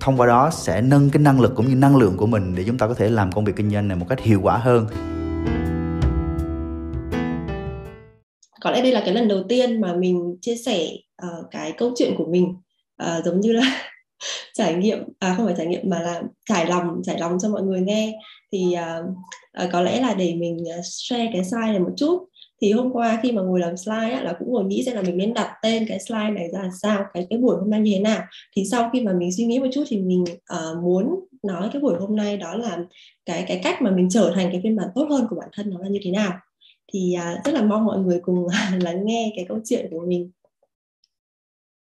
thông qua đó sẽ nâng cái năng lực cũng như năng lượng của mình để chúng ta có thể làm công việc kinh doanh này một cách hiệu quả hơn. Có lẽ đây là cái lần đầu tiên mà mình chia sẻ uh, cái câu chuyện của mình uh, giống như là trải nghiệm à không phải trải nghiệm mà là trải lòng trải lòng cho mọi người nghe. Thì uh, uh, có lẽ là để mình share cái slide này một chút thì hôm qua khi mà ngồi làm slide á, là cũng ngồi nghĩ xem là mình nên đặt tên cái slide này ra sao cái cái buổi hôm nay như thế nào. Thì sau khi mà mình suy nghĩ một chút thì mình uh, muốn nói cái buổi hôm nay đó là cái cái cách mà mình trở thành cái phiên bản tốt hơn của bản thân nó là như thế nào. Thì uh, rất là mong mọi người cùng lắng nghe cái câu chuyện của mình.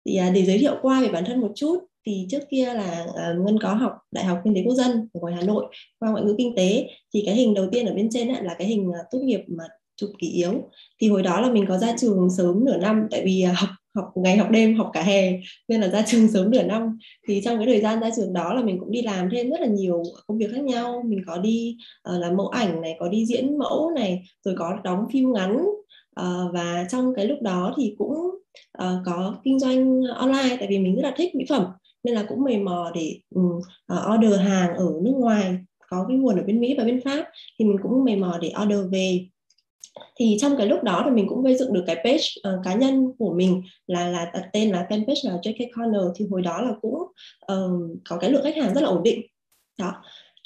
Thì uh, để giới thiệu qua về bản thân một chút thì trước kia là uh, ngân có học đại học kinh tế quốc dân ở ngoài hà nội qua ngoại ngữ kinh tế. Thì cái hình đầu tiên ở bên trên ấy, là cái hình uh, tốt nghiệp mà chụp kỷ yếu. Thì hồi đó là mình có ra trường sớm nửa năm tại vì à, học học ngày học đêm học cả hè nên là ra trường sớm nửa năm. Thì trong cái thời gian ra trường đó là mình cũng đi làm thêm rất là nhiều công việc khác nhau. Mình có đi uh, làm mẫu ảnh này có đi diễn mẫu này rồi có đóng phim ngắn. Uh, và trong cái lúc đó thì cũng uh, có kinh doanh online tại vì mình rất là thích mỹ phẩm nên là cũng mày mò để um, uh, order hàng ở nước ngoài có cái nguồn ở bên Mỹ và bên Pháp. Thì mình cũng mày mò để order về thì trong cái lúc đó thì mình cũng gây dựng được cái page uh, cá nhân của mình là là đặt tên là fanpage là JK Corner. Thì hồi đó là cũng uh, có cái lượng khách hàng rất là ổn định. Đó.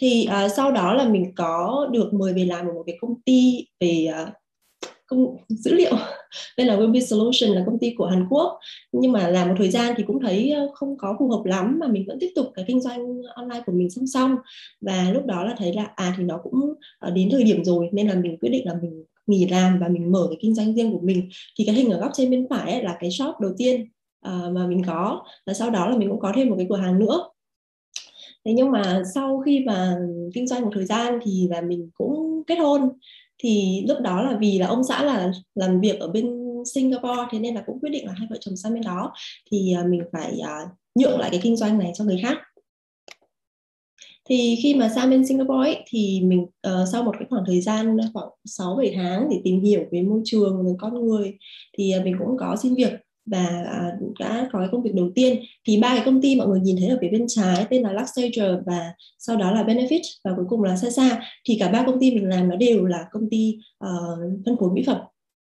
Thì uh, sau đó là mình có được mời về làm ở một cái công ty về uh, công dữ liệu. Đây là Webby Solution là công ty của Hàn Quốc. Nhưng mà làm một thời gian thì cũng thấy không có phù hợp lắm mà mình vẫn tiếp tục cái kinh doanh online của mình song song. Và lúc đó là thấy là à thì nó cũng đến thời điểm rồi nên là mình quyết định là mình nghỉ làm và mình mở cái kinh doanh riêng của mình thì cái hình ở góc trên bên phải ấy là cái shop đầu tiên uh, mà mình có. Và sau đó là mình cũng có thêm một cái cửa hàng nữa. Thế nhưng mà sau khi mà kinh doanh một thời gian thì là mình cũng kết hôn. Thì lúc đó là vì là ông xã là làm việc ở bên Singapore thế nên là cũng quyết định là hai vợ chồng sang bên đó. Thì à, mình phải uh, nhượng lại cái kinh doanh này cho người khác thì khi mà sang bên Singapore ấy, thì mình uh, sau một cái khoảng thời gian khoảng 6 7 tháng để tìm hiểu về môi trường về con người thì uh, mình cũng có xin việc và uh, đã có cái công việc đầu tiên. Thì ba cái công ty mọi người nhìn thấy ở phía bên trái tên là Luxager và sau đó là Benefit và cuối cùng là Sasa. Thì cả ba công ty mình làm nó đều là công ty uh, phân phối mỹ phẩm.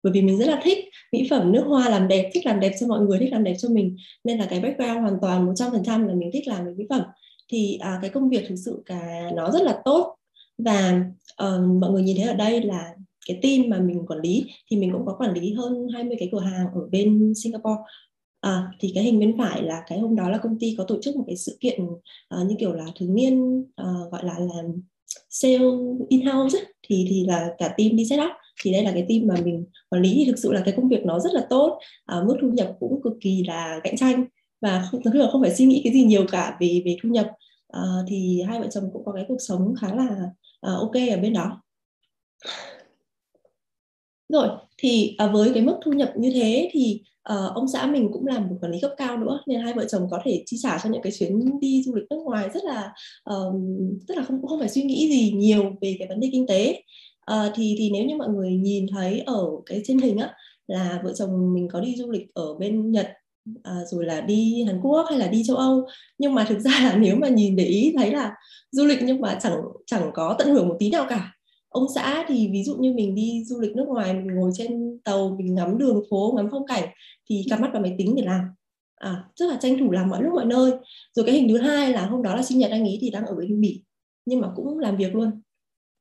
Bởi vì mình rất là thích mỹ phẩm nước hoa làm đẹp thích làm đẹp cho mọi người thích làm đẹp cho mình. Nên là cái background hoàn toàn 100% là mình thích làm về mỹ phẩm thì à, cái công việc thực sự cả nó rất là tốt. Và uh, mọi người nhìn thấy ở đây là cái team mà mình quản lý thì mình cũng có quản lý hơn 20 cái cửa hàng ở bên Singapore. À, thì cái hình bên phải là cái hôm đó là công ty có tổ chức một cái sự kiện uh, như kiểu là thường niên uh, gọi là làm sale in house thì thì là cả team đi set up. Thì đây là cái team mà mình quản lý. Thì thực sự là cái công việc nó rất là tốt. À, mức thu nhập cũng cực kỳ là cạnh tranh và không là không phải suy nghĩ cái gì nhiều cả về về thu nhập. À, thì hai vợ chồng cũng có cái cuộc sống khá là à, ok ở bên đó. Rồi thì à, với cái mức thu nhập như thế thì à, ông xã mình cũng làm một quản lý cấp cao nữa nên hai vợ chồng có thể chi trả cho những cái chuyến đi du lịch nước ngoài rất là um, rất là không không phải suy nghĩ gì nhiều về cái vấn đề kinh tế. À, thì thì nếu như mọi người nhìn thấy ở cái trên hình á là vợ chồng mình có đi du lịch ở bên Nhật à, rồi là đi Hàn Quốc hay là đi châu Âu. Nhưng mà thực ra là nếu mà nhìn để ý thấy là du lịch nhưng mà chẳng chẳng có tận hưởng một tí nào cả. Ông xã thì ví dụ như mình đi du lịch nước ngoài mình ngồi trên tàu mình ngắm đường phố ngắm phong cảnh thì cắm mắt vào máy tính để làm. À, rất là tranh thủ làm mọi lúc mọi nơi. Rồi cái hình thứ hai là hôm đó là sinh nhật anh ấy thì đang ở bên bỉ nhưng mà cũng làm việc luôn.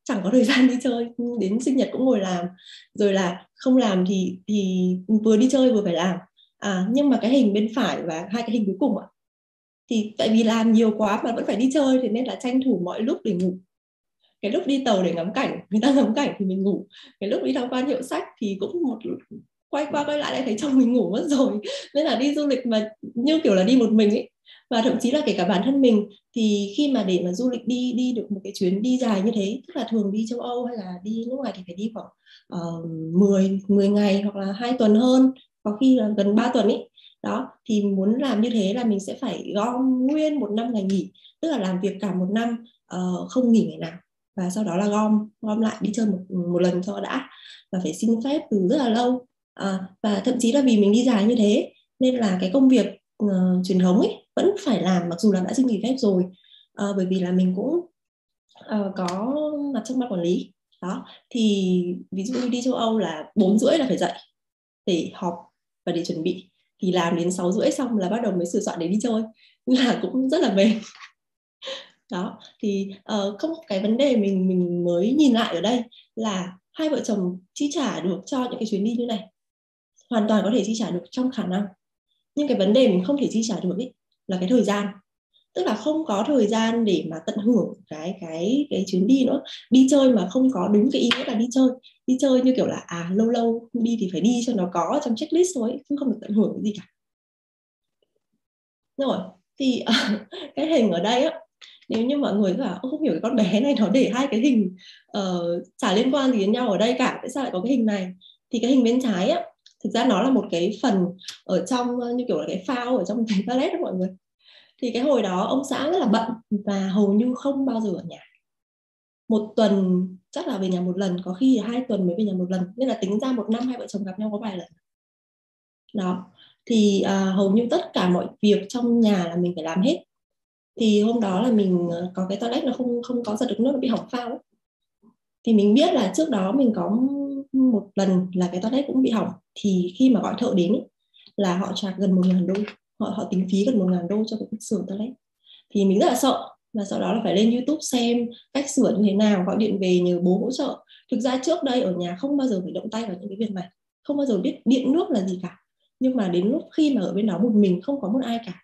Chẳng có thời gian đi chơi đến sinh nhật cũng ngồi làm. Rồi là không làm thì thì vừa đi chơi vừa phải làm à, nhưng mà cái hình bên phải và hai cái hình cuối cùng ạ. Thì tại vì làm nhiều quá mà vẫn phải đi chơi thì nên là tranh thủ mọi lúc để ngủ. Cái lúc đi tàu để ngắm cảnh người ta ngắm cảnh thì mình ngủ. Cái lúc đi tham quan hiệu sách thì cũng một quay qua quay lại lại thấy chồng mình ngủ mất rồi. Nên là đi du lịch mà như kiểu là đi một mình ấy. Và thậm chí là kể cả bản thân mình thì khi mà để mà du lịch đi đi được một cái chuyến đi dài như thế tức là thường đi châu Âu hay là đi nước ngoài thì phải đi khoảng uh, 10 10 ngày hoặc là hai tuần hơn có khi là gần 3 tuần ấy đó thì muốn làm như thế là mình sẽ phải gom nguyên một năm ngày nghỉ tức là làm việc cả một năm uh, không nghỉ ngày nào. Và sau đó là gom gom lại đi chơi một một lần cho đã và phải xin phép từ rất là lâu. À, và thậm chí là vì mình đi dài như thế nên là cái công việc uh, truyền thống ấy vẫn phải làm mặc dù là đã xin nghỉ phép rồi. Uh, bởi vì là mình cũng uh, có mặt trong ban quản lý. Đó thì ví dụ như đi châu Âu là bốn rưỡi là phải dậy để họp và để chuẩn bị thì làm đến 6 rưỡi xong là bắt đầu mới sửa soạn để đi chơi. Là cũng rất là mệt. Đó thì ờ, uh, không cái vấn đề mình mình mới nhìn lại ở đây là hai vợ chồng chi trả được cho những cái chuyến đi như này hoàn toàn có thể chi trả được trong khả năng. Nhưng cái vấn đề mình không thể chi trả được ý, là cái thời gian tức là không có thời gian để mà tận hưởng cái cái cái chuyến đi nữa. Đi chơi mà không có đúng cái ý nghĩa là đi chơi. Đi chơi như kiểu là à lâu lâu đi thì phải đi cho nó có trong checklist thôi chứ không được tận hưởng cái gì cả. Rồi thì cái hình ở đây á nếu như mọi người bảo không hiểu cái con bé này nó để hai cái hình uh, chả liên quan gì đến nhau ở đây cả tại sao lại có cái hình này? Thì cái hình bên trái á thực ra nó là một cái phần ở trong ờ, như kiểu là cái phao ở trong cái toilet đó mọi người thì cái hồi đó ông xã rất là bận và hầu như không bao giờ ở nhà. Một tuần chắc là về nhà một lần có khi hai tuần mới về nhà một lần. Nên là tính ra một năm hai vợ chồng gặp nhau có vài lần. Đó. Thì à, hầu như tất cả mọi việc trong nhà là mình phải làm hết. Thì hôm đó là mình ờ, có cái toilet nó không không có giật được nước nó bị hỏng phao ấy. thì mình biết là trước đó mình có một lần là cái toilet cũng bị hỏng. Thì khi mà gọi thợ đến ấy, là họ trả gần một ngàn đô họ họ tính phí gần một ngàn đô cho cái sửa toilet. Thì mình rất là sợ và sau đó là phải lên YouTube xem cách sửa như thế nào gọi điện về nhờ bố hỗ trợ. Thực ra trước đây ở nhà không bao giờ phải động tay vào những cái việc này không bao giờ biết điện nước là gì cả. Nhưng mà đến lúc khi mà ở bên đó một mình không có một ai cả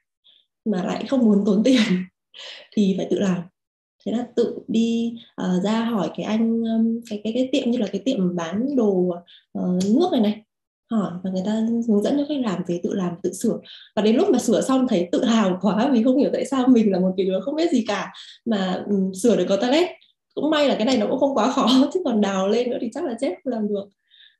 mà lại không muốn tốn tiền thì phải tự làm. Thế là tự đi uh, ra hỏi cái anh um, cái cái cái tiệm như là cái tiệm bán đồ uh, nước này này hỏi và người ta hướng dẫn cho khách làm về tự làm tự sửa. Và đến lúc mà sửa xong thấy tự hào quá vì không hiểu tại sao mình là một cái đứa không biết gì cả mà um, sửa được có toilet cũng may là cái này nó cũng không quá khó chứ còn đào lên nữa thì chắc là chết không làm được.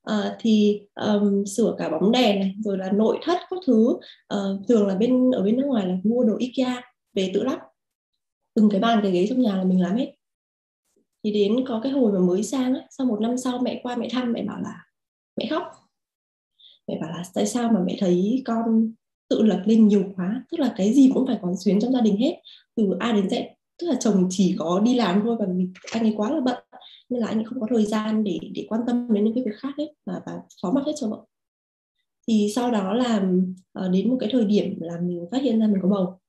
À, thì um, sửa cả bóng đèn này rồi là nội thất các thứ. Uh, thường là bên ở bên nước ngoài là mua đồ IKEA về tự lắp. Từng cái bàn cái ghế trong nhà là mình làm hết. Thì đến có cái hồi mà mới sang ấy, sau một năm sau mẹ qua mẹ thăm mẹ bảo là mẹ khóc mẹ bảo là tại sao mà mẹ thấy con tự lập lên nhiều quá? Tức là cái gì cũng phải có xuyến trong gia đình hết. Từ A đến Z tức là chồng chỉ có đi làm thôi và mình anh ấy quá là bận nên là anh ấy không có thời gian để để quan tâm đến những cái việc khác hết và, và phó mặc hết cho vợ. Thì sau đó là uh, đến một cái thời điểm là mình phát hiện ra mình có bầu.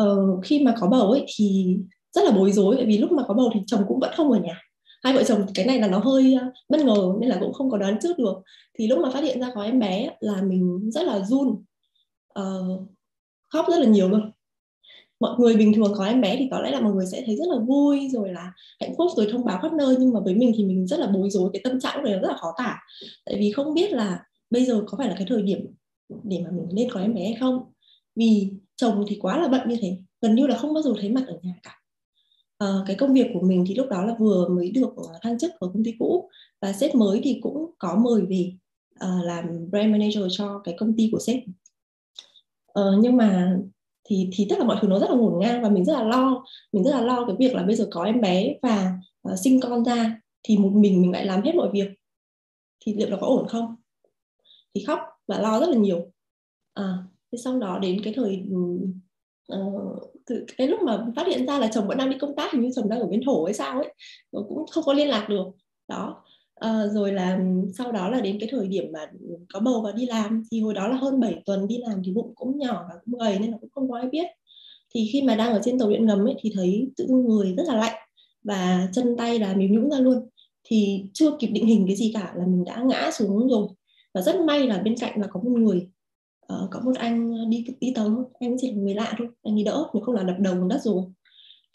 Uh, khi mà có bầu ấy thì rất là bối rối bởi vì lúc mà có bầu thì chồng cũng vẫn không ở nhà hai vợ chồng cái này là nó hơi ờ, bất ngờ nên là cũng không có đoán trước được. Thì lúc mà phát hiện ra có em bé là mình rất là run uh, khóc rất là nhiều luôn. Mọi người bình thường có em bé thì có lẽ là mọi người sẽ thấy rất là vui rồi là hạnh phúc rồi thông báo khắp nơi nhưng mà với mình thì mình rất là bối rối cái tâm trạng này rất là khó tả. Tại vì không biết là bây giờ có phải là cái thời điểm để mà mình nên có em bé hay không? Vì chồng thì quá là bận như thế gần như là không bao giờ thấy mặt ở nhà cả uh, cái công việc của mình thì lúc đó là vừa mới được ờ, thăng chức ở công ty cũ và sếp mới thì cũng có mời về uh, làm brand manager cho cái công ty của sếp. Uh, nhưng mà thì thì tất cả mọi thứ nó rất là ngổn ngang và mình rất là lo mình rất là lo cái việc là bây giờ có em bé và uh, sinh con ra thì một mình mình lại làm hết mọi việc thì liệu nó có ổn không? Thì khóc và lo rất là nhiều. À, thế sau đó đến cái thời uh, từ cái lúc mà phát hiện ra là chồng vẫn đang đi công tác hình như chồng đang ở bên thổ hay sao ấy cũng không có liên lạc được. Đó. À, rồi là ừ, sau đó là đến cái thời điểm mà có bầu và đi làm thì hồi đó là hơn 7 tuần đi làm thì bụng cũng nhỏ và cũng gầy nên là cũng không có ai biết. Thì khi mà đang ở trên tàu điện ngầm ấy thì thấy tự người rất là lạnh và chân tay là mềm nhũn ra luôn. Thì chưa kịp định hình cái gì cả là mình đã ngã xuống rồi. Và rất may là bên cạnh là có một người uh, có một anh ờ, đi đi tàu anh chỉ là người lạ thôi anh đi đỡ nếu không là đập đầu vào đất rồi.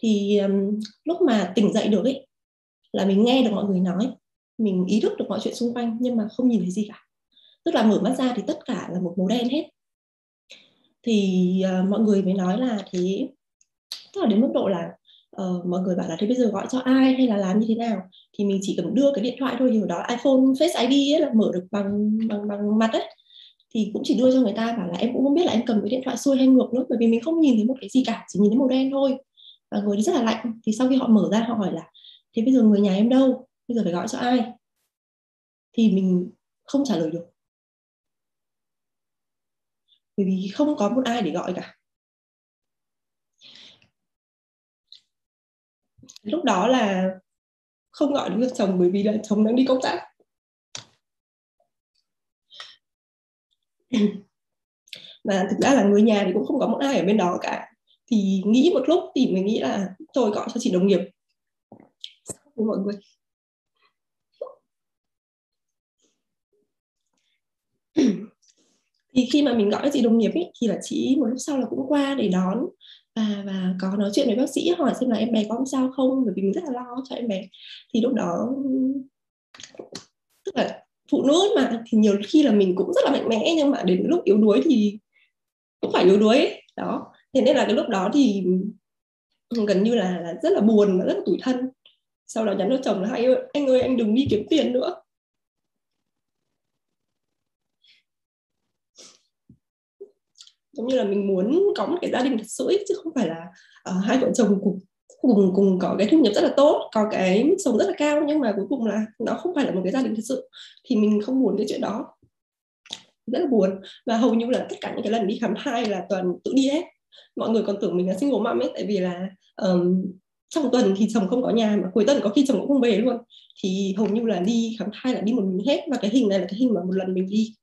Thì um, lúc mà tỉnh dậy được ấy là mình nghe được mọi người nói mình ý thức được mọi chuyện xung quanh nhưng mà không nhìn thấy gì cả. Tức là mở mắt ra thì tất cả là một màu đen hết. Thì uh, mọi người mới nói là thế tức là đến mức độ là uh, mọi người bảo là thế bây giờ gọi cho ai hay là làm như thế nào? Thì mình chỉ cần đưa cái điện thoại thôi thì đó iPhone Face ID ấy là mở được bằng bằng bằng mặt ấy thì cũng chỉ đưa cho người ta bảo là em cũng không biết là em cầm cái điện thoại xuôi hay ngược nữa bởi vì mình không nhìn thấy một cái gì cả, chỉ nhìn thấy màu đen thôi. Và người rất là lạnh. Thì sau khi họ mở ra, họ hỏi là, thế bây giờ người nhà em đâu? Bây giờ phải gọi cho ai? Thì mình không trả lời được. Bởi vì không có một ai để gọi cả. Lúc đó là không gọi được chồng, bởi vì là chồng đang đi công tác. mà thực ra là người nhà thì cũng không có một ai ở bên đó cả. Thì nghĩ một lúc thì mình nghĩ là tôi gọi cho chị đồng nghiệp. Với mọi người. Thì khi mà mình gọi cho chị đồng nghiệp ấy, thì là chị một lúc sau là cũng qua để đón và và có nói chuyện với bác sĩ hỏi xem là em bé có sao không bởi vì mình rất là lo cho em bé. Thì lúc đó tức là phụ nữ mà thì nhiều khi là mình cũng rất là mạnh mẽ nhưng mà đến lúc yếu đuối thì cũng phải yếu đuối ấy. đó. Thế nên là cái lúc đó thì gần như là, là rất là buồn và rất là tủi thân. Sau đó nhắn cho chồng là hay ơi anh ơi anh đừng đi kiếm tiền nữa. Giống như là mình muốn có một cái gia đình thật sự ấy, chứ không phải là uh, hai vợ chồng cùng cùng cùng có cái thu nhập rất là tốt có cái mức sống rất là cao nhưng mà cuối cùng là nó không phải là một cái gia đình thật sự. Thì mình không muốn cái chuyện đó. Rất là buồn. Và hầu như là tất cả những cái lần đi khám thai là toàn tự đi hết. Mọi người còn tưởng mình là single mom ấy tại vì là um, trong tuần thì chồng không có nhà mà cuối tuần có khi chồng cũng không về luôn. Thì hầu như là đi khám thai là đi một mình hết. Và cái hình này là cái hình mà một lần mình đi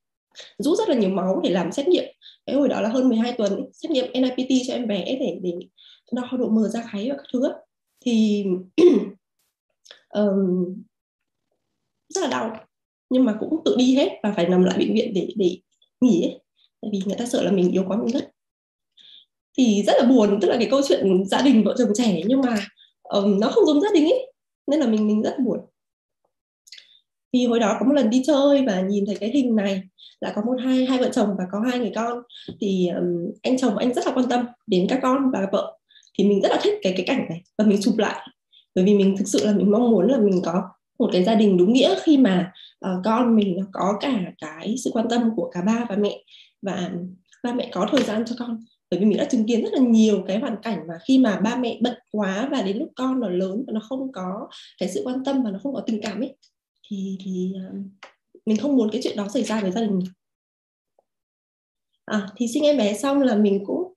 rút rất là nhiều máu để làm xét nghiệm. Cái hồi đó là hơn 12 tuần xét nghiệm NIPT cho em bé để để đo độ mờ da kháy và các thứ thì um, rất là đau. Nhưng mà cũng tự đi hết và phải nằm lại bệnh viện để để nghỉ ấy. tại vì người ta sợ là mình yếu quá mình ngất. Thì rất là buồn tức là cái câu chuyện gia đình vợ chồng trẻ nhưng mà um, nó không giống gia đình ấy nên là mình mình rất buồn. Thì hồi đó có một lần đi chơi và nhìn thấy cái hình này là có một hai hai vợ chồng và có hai người con. Thì um, anh chồng anh rất là quan tâm đến các con và vợ thì mình rất là thích cái cái cảnh này và mình chụp lại. Bởi vì mình thực sự là mình mong muốn là mình có một cái gia đình đúng nghĩa khi mà uh, con mình nó có cả cái sự quan tâm của cả ba và mẹ. Và ba mẹ có thời gian cho con. Bởi vì mình đã chứng kiến rất là nhiều cái hoàn cảnh mà khi mà ba mẹ bận quá và đến lúc con nó lớn và nó không có cái sự quan tâm và nó không có tình cảm ấy thì thì uh, mình không muốn cái chuyện đó xảy ra với gia đình mình. À, thì sinh em bé xong là mình cũng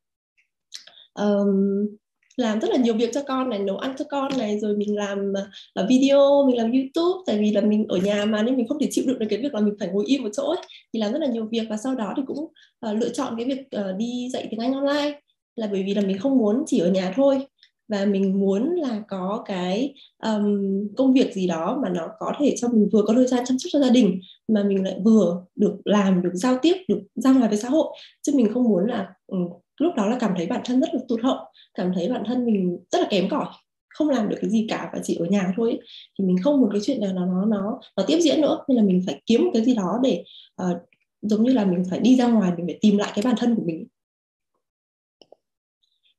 um, làm rất là nhiều việc cho con này nấu ăn cho con này rồi mình làm uh, video mình làm youtube. Tại vì là mình ở nhà mà nên mình không thể chịu được cái việc là mình phải ngồi im một chỗ ấy. thì làm rất là nhiều việc và sau đó thì cũng uh, lựa chọn cái việc uh, đi dạy tiếng anh online. Là bởi vì là mình không muốn chỉ ở nhà thôi. Và mình muốn là có cái um, công việc gì đó mà nó có thể cho mình vừa có thời gian chăm sóc cho gia đình mà mình lại vừa được làm được giao tiếp được ra ngoài với xã hội. Chứ mình không muốn là um, lúc đó là cảm thấy bản thân rất là tụt hậu cảm thấy bản thân mình rất là kém cỏi không làm được cái gì cả và chỉ ở nhà thôi ấy. thì mình không muốn cái chuyện nào nó nó nó nó tiếp diễn nữa nên là mình phải kiếm một cái gì đó để uh, giống như là mình phải đi ra ngoài mình phải tìm lại cái bản thân của mình.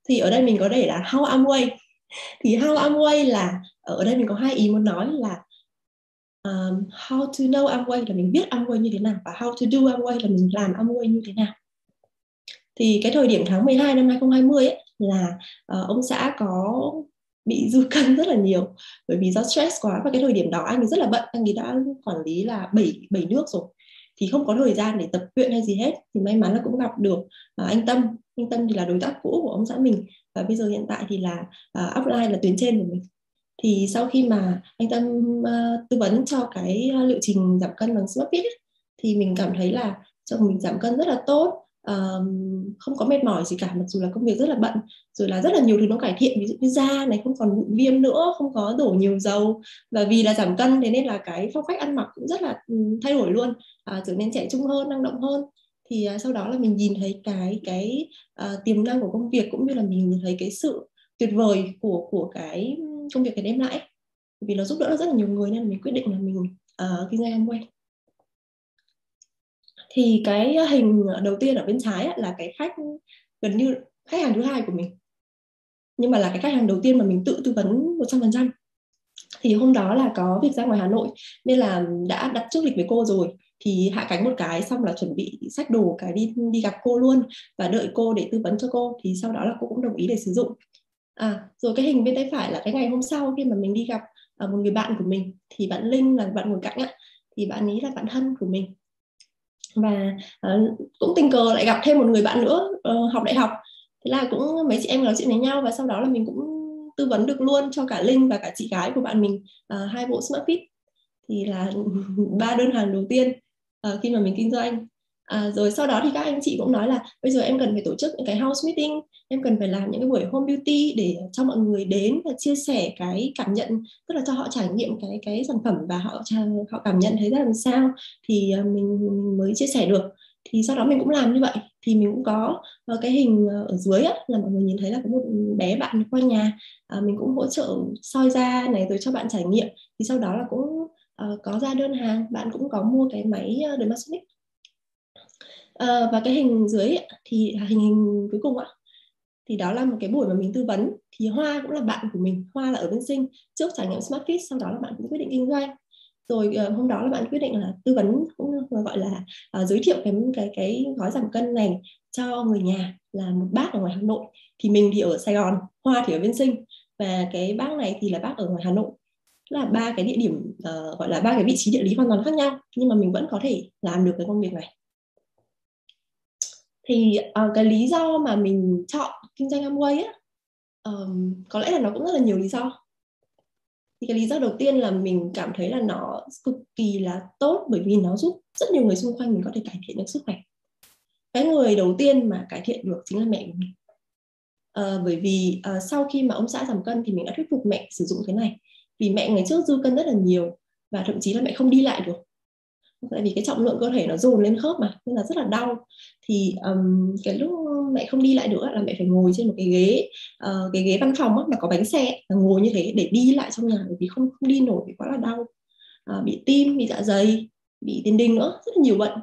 Thì ở đây mình có để là how Amway thì how Amway là ờ, ở đây mình có hai ý muốn nói là um, how to know Amway là mình biết Amway như thế nào và how to do Amway là mình làm Amway như thế nào thì cái thời điểm tháng 12 năm 2020 ấy là uh, ông xã có bị dư cân rất là nhiều bởi vì do stress quá. Và cái thời điểm đó anh ấy rất là bận anh ấy đã quản lý là 7 bảy nước rồi. Thì không có thời gian để tập luyện hay gì hết. Thì may mắn là cũng gặp được uh, anh Tâm. Anh Tâm thì là đối tác cũ của ông xã mình. Và bây giờ hiện tại thì là uh, upline là tuyến trên của mình. Thì sau khi mà anh Tâm uh, tư vấn cho cái uh, liệu trình giảm cân bằng SmartFit thì mình cảm thấy là chồng mình giảm cân rất là tốt không có mệt mỏi gì cả mặc dù là công việc rất là bận rồi là rất là nhiều thứ nó cải thiện ví dụ như da này không còn mụn viêm nữa không có đổ nhiều dầu. Và vì là giảm cân thế nên là cái phong cách ăn mặc cũng rất là ừ, thay đổi luôn à, trở nên trẻ trung hơn năng động hơn. Thì uh, sau đó là mình nhìn thấy cái cái uh, tiềm năng của công việc cũng như là mình nhìn thấy cái sự tuyệt vời của của cái công việc này đem lại vì nó giúp đỡ rất là nhiều người nên là mình quyết định là mình uh, kinh doanh Amway thì cái ờ, hình ờ, đầu tiên ở bên trái là cái khách, gần như khách hàng thứ hai của mình. Nhưng mà là cái khách hàng đầu tiên mà mình tự tư vấn 100% thì hôm đó là có việc ra ngoài Hà Nội, nên là đã đặt trước lịch với cô rồi. Thì hạ cánh một cái, xong là chuẩn bị sách đồ cái đi đi gặp cô luôn và đợi cô để tư vấn cho cô. Thì sau đó là cô cũng đồng ý để sử dụng. À rồi cái hình bên tay phải là cái ngày hôm sau khi mà mình đi gặp ờ, một người bạn của mình, thì bạn Linh là bạn ngồi cạnh á. Thì bạn ấy là bạn thân của mình và uh, cũng tình cờ lại gặp thêm một người bạn nữa uh, học đại học. Thế là cũng mấy chị em nói chuyện với nhau và sau đó là mình cũng tư vấn được luôn cho cả Linh và cả chị gái của bạn mình uh, hai bộ Smart Fit. Thì là ba đơn hàng đầu tiên uh, khi mà mình kinh doanh à, rồi sau đó thì các anh chị cũng nói là bây giờ em cần phải tổ chức những cái house meeting em cần phải làm những cái buổi home beauty để cho mọi người đến và chia sẻ cái cảm nhận tức là cho họ trải nghiệm cái cái sản phẩm và họ họ cảm nhận thấy ra làm sao. Thì à, mình mới chia sẻ được. Thì sau đó mình cũng làm như vậy. Thì mình cũng có ờ, cái hình ờ, ở dưới á, là mọi người nhìn thấy là có một bé bạn qua nhà. À, mình cũng hỗ trợ soi da này rồi cho bạn trải nghiệm. Thì sau đó là cũng uh, có ra đơn hàng. Bạn cũng có mua cái máy uh, Dermasonic. Ờ, và cái hình dưới thì hình hình cuối cùng ạ thì đó là một cái buổi mà mình tư vấn. Thì Hoa cũng là bạn của mình Hoa là ở bên sinh trước trải nghiệm Smart Fit sau đó là bạn cũng quyết định kinh doanh. Rồi uh, hôm đó là bạn quyết định là tư vấn cũng gọi là uh, giới thiệu cái cái cái gói giảm cân này cho người nhà là một bác ở ngoài Hà Nội. Thì mình thì ở Sài Gòn Hoa thì ở bên sinh và cái bác này thì là bác ở ngoài Hà Nội. Là ba cái địa điểm uh, gọi là ba cái vị trí địa lý hoàn toàn khác nhau nhưng mà mình vẫn có thể làm được cái công việc này thì uh, cái lý do mà mình chọn kinh doanh Amway á um, có lẽ là nó cũng rất là nhiều lý do. Thì cái lý do đầu tiên là mình cảm thấy là nó cực kỳ là tốt bởi vì nó giúp rất nhiều người xung quanh mình có thể cải thiện được sức khỏe. Cái người đầu tiên mà cải thiện được chính là mẹ của mình. À, bởi vì à, sau khi mà ông xã giảm cân thì mình đã thuyết phục mẹ sử dụng cái này. Vì mẹ ngày trước dư cân rất là nhiều và thậm chí là mẹ không đi lại được tại vì cái trọng lượng cơ thể nó dồn lên khớp mà nên là rất là đau. Thì um, cái lúc mẹ không đi lại nữa là mẹ phải ngồi trên một cái ghế uh, cái ghế văn phòng á, mà có bánh xe là ngồi như thế để đi lại trong nhà bởi vì không không đi nổi vì quá là đau. Uh, bị tim bị dạ dày bị tiền đình nữa rất là nhiều bệnh.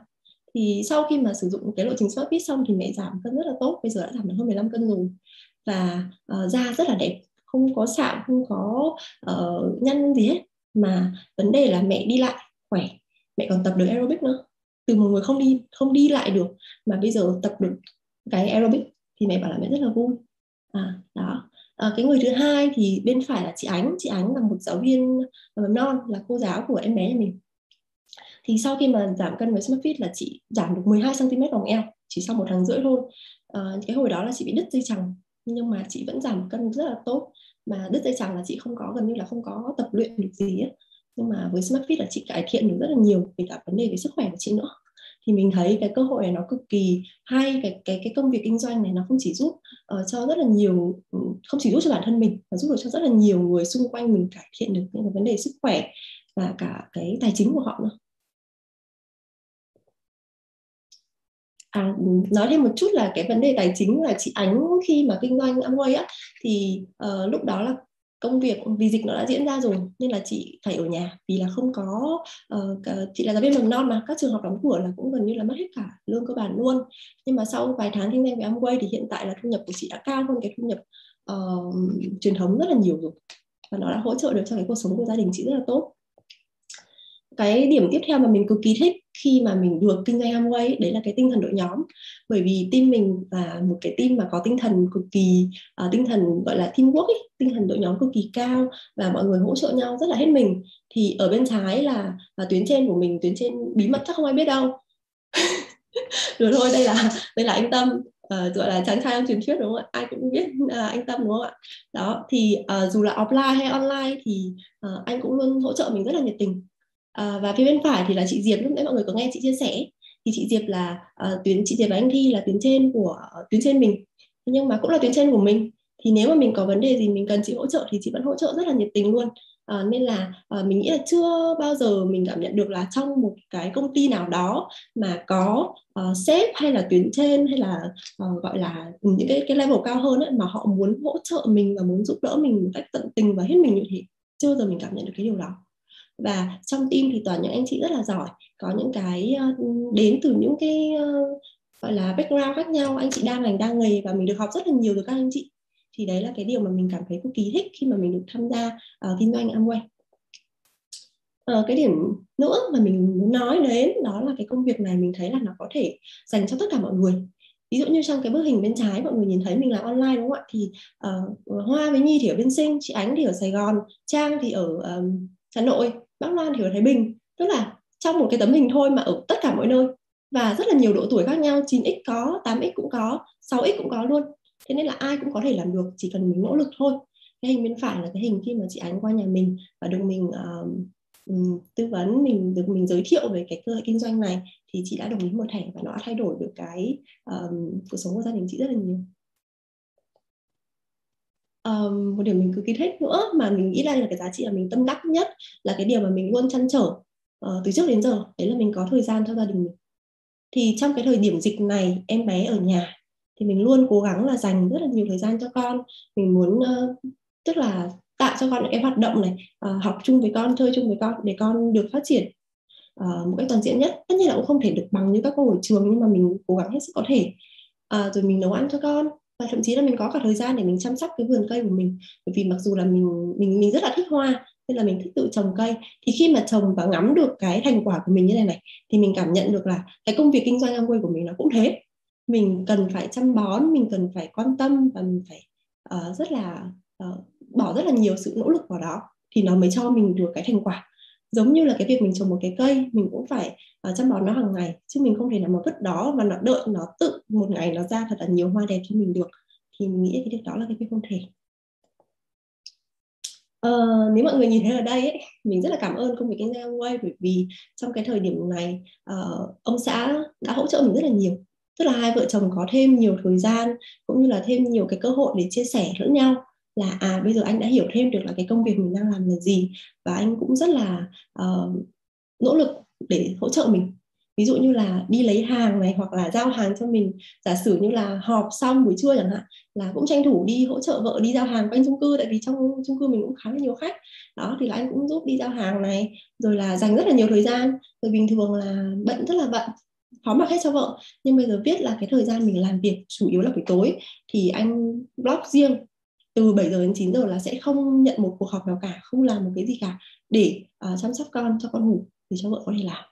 Thì sau khi mà sử dụng cái lộ trình Smart Fit xong thì mẹ giảm cân rất là tốt bây giờ đã giảm được hơn 15 cân rồi. Và uh, da rất là đẹp không có sạm không có uh, nhăn gì hết. Mà vấn đề là mẹ đi lại khỏe mẹ còn tập được aerobic nữa. Từ một người không đi không đi lại được mà bây giờ tập được cái aerobic thì mẹ bảo là mẹ rất là vui. À đó. À, cái người thứ hai thì bên phải là chị Ánh. Chị Ánh là một giáo viên mầm non là cô giáo của em bé nhà mình. Thì sau khi mà giảm cân với Smart Fit là chị giảm được 12 cm vòng eo chỉ sau một tháng rưỡi thôi. À, cái hồi đó là chị bị đứt dây chằng nhưng mà chị vẫn giảm cân rất là tốt. Mà đứt dây chằng là chị không có gần như là không có tập luyện được gì ấy nhưng mà với Smart Fit là chị cải thiện được rất là nhiều về cả vấn đề về sức khỏe của chị nữa. Thì mình thấy cái cơ hội này nó cực kỳ hay cái cái cái công việc kinh doanh này nó không chỉ giúp uh, cho rất là nhiều ừ, không chỉ giúp cho bản thân mình mà giúp được cho rất là nhiều người xung quanh mình cải thiện được những cái vấn đề sức khỏe và cả cái tài chính của họ nữa. À, nói thêm một chút là cái vấn đề tài chính là chị Ánh khi mà kinh doanh Amway á thì uh, lúc đó là công việc vì dịch nó đã diễn ra rồi nên là chị phải ở nhà vì là không có uh, chị là giáo viên mầm non mà các trường học đóng cửa là cũng gần như là mất hết cả lương cơ bản luôn. Nhưng mà sau vài tháng kinh doanh với Amway thì hiện tại là thu nhập của chị đã cao hơn cái thu nhập uh, truyền thống rất là nhiều rồi và nó đã hỗ trợ được cho cái cuộc sống của gia đình chị rất là tốt. Cái điểm tiếp theo mà mình cực kỳ thích khi mà mình được kinh doanh Amway đấy là cái tinh thần đội nhóm. Bởi vì team mình là một cái team mà có tinh thần cực kỳ uh, tinh thần gọi là teamwork ấy, tinh thần đội nhóm cực kỳ cao và mọi người hỗ trợ nhau rất là hết mình thì ở bên trái là, là tuyến trên của mình tuyến trên bí mật chắc không ai biết đâu. Được thôi đây là đây là anh tâm uh, gọi là chàng trai trong truyền thuyết đúng không ạ? Ai cũng biết uh, anh tâm đúng không ạ? Đó thì uh, dù là offline hay online thì uh, anh cũng luôn hỗ trợ mình rất là nhiệt tình à, và phía bên phải thì là chị Diệp lúc nãy mọi người có nghe chị chia sẻ thì chị Diệp là uh, tuyến chị Diệp và anh Thi là tuyến trên của uh, tuyến trên mình. Nhưng mà cũng là tuyến trên của mình. Thì nếu mà mình có vấn đề gì mình cần chị hỗ trợ thì chị vẫn hỗ trợ rất là nhiệt tình luôn. À, nên là à, mình nghĩ là chưa bao giờ mình cảm nhận được là trong một cái công ty nào đó mà có uh, sếp hay là tuyến trên hay là uh, gọi là những cái cái level cao hơn ấy, mà họ muốn hỗ trợ mình và muốn giúp đỡ mình một cách tận tình và hết mình như thế. Chưa bao giờ mình cảm nhận được cái điều đó và trong team thì toàn những anh chị rất là giỏi có những cái đến từ những cái gọi là background khác nhau anh chị đang ngành đa nghề và mình được học rất là nhiều từ các anh chị. Thì đấy là cái điều mà mình cảm thấy cực kỳ thích khi mà mình được tham gia uh, kinh doanh Amway. Uh, cái điểm nữa mà mình muốn nói đến đó là cái công việc này mình thấy là nó có thể dành cho tất cả mọi người. Ví dụ như trong cái bức hình bên trái mọi người nhìn thấy mình làm online đúng không ạ? Thì uh, Hoa với Nhi thì ở bên Sinh chị Ánh thì ở Sài Gòn Trang thì ở um, Hà Nội. Bác Loan thì ở Thái Bình. Tức là trong một cái tấm hình thôi mà ở tất cả mọi nơi. Và rất là nhiều độ tuổi khác nhau 9x có 8x cũng có 6x cũng có luôn. Thế nên là ai cũng có thể làm được chỉ cần mình nỗ lực thôi. Cái hình bên phải là cái hình khi mà chị Ánh qua nhà mình và được mình uh, tư vấn mình được mình giới thiệu về cái cơ hội kinh doanh này thì chị đã đồng ý một thẻ và nó đã thay đổi được cái uh, cuộc sống của gia đình chị rất là nhiều um, một điểm mình cực kỳ thích nữa mà mình nghĩ đây là cái giá trị mà mình tâm đắc nhất là cái điều mà mình luôn chăn trở uh, từ trước đến giờ. Đấy là mình có thời gian cho gia đình mình. Thì trong cái thời điểm dịch này em bé ở nhà thì mình luôn cố gắng là dành rất là nhiều thời gian cho con. Mình muốn uh, tức là tạo cho con những cái hoạt động này uh, học chung với con chơi chung với con để con được phát triển uh, một cách toàn diện nhất. Tất nhiên là cũng không thể được bằng như các cô ở trường nhưng mà mình cố gắng hết sức có thể. Uh, rồi mình nấu ăn cho con và thậm chí là mình có cả thời gian để mình chăm sóc cái vườn cây của mình. Bởi vì mặc dù là mình mình mình rất là thích hoa nên là mình thích tự trồng cây. Thì khi mà trồng và ngắm được cái thành quả của mình như này này thì mình cảm nhận được là cái công việc kinh doanh Amway của mình nó cũng thế. Mình cần phải chăm bón mình cần phải quan tâm và mình phải uh, rất là uh, bỏ rất là nhiều sự nỗ lực vào đó thì nó mới cho mình được cái thành quả giống như là cái việc mình trồng một cái cây mình cũng phải uh, chăm bón nó hàng ngày chứ mình không thể nào mà vứt đó và nó đợi nó tự một ngày nó ra thật là nhiều hoa đẹp cho mình được. Thì mình nghĩ cái việc đó là cái việc không thể. Uh, nếu mọi người nhìn thấy ở đây ấy, mình rất là cảm ơn công việc kinh doanh quay bởi vì trong cái thời điểm này uh, ông xã đã hỗ trợ mình rất là nhiều. Tức là hai vợ chồng có thêm nhiều thời gian cũng như là thêm nhiều cái cơ hội để chia sẻ lẫn nhau là à bây giờ anh đã hiểu thêm được là cái công việc mình đang làm là gì và anh cũng rất là uh, nỗ lực để hỗ trợ mình. Ví dụ như là đi lấy hàng này hoặc là giao hàng cho mình. Giả sử như là họp xong buổi trưa chẳng hạn là cũng tranh thủ đi hỗ trợ vợ đi giao hàng quanh chung cư tại vì trong chung cư mình cũng khá là nhiều khách. Đó thì là anh cũng giúp đi giao hàng này rồi là dành rất là nhiều thời gian. Rồi bình thường là bận rất là bận phó mặc hết cho vợ. Nhưng bây giờ biết là cái thời gian mình làm việc chủ yếu là buổi tối thì anh block riêng từ 7 giờ đến 9 giờ là sẽ không nhận một cuộc họp nào cả không làm một cái gì cả để uh, chăm sóc con cho con ngủ thì cho vợ có thể làm.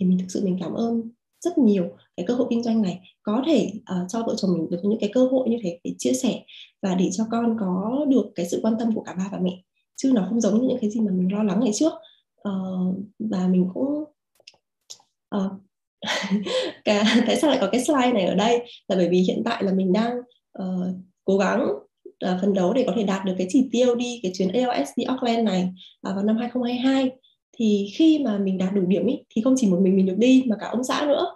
Thì mình thực sự mình cảm ơn rất nhiều cái cơ hội kinh doanh này có thể uh, cho vợ chồng mình được những cái cơ hội như thế để chia sẻ và để cho con có được cái sự quan tâm của cả ba và mẹ. Chứ nó không giống như những cái gì mà mình lo lắng ngày trước. Uh, và mình cũng uh, cả, tại sao lại có cái slide này ở đây là bởi vì hiện tại là mình đang uh, cố gắng uh, phấn đấu để có thể đạt được cái chỉ tiêu đi cái chuyến ALS đi Auckland này uh, vào năm 2022 thì khi mà mình đạt đủ điểm ý, thì không chỉ một mình mình được đi mà cả ông xã nữa.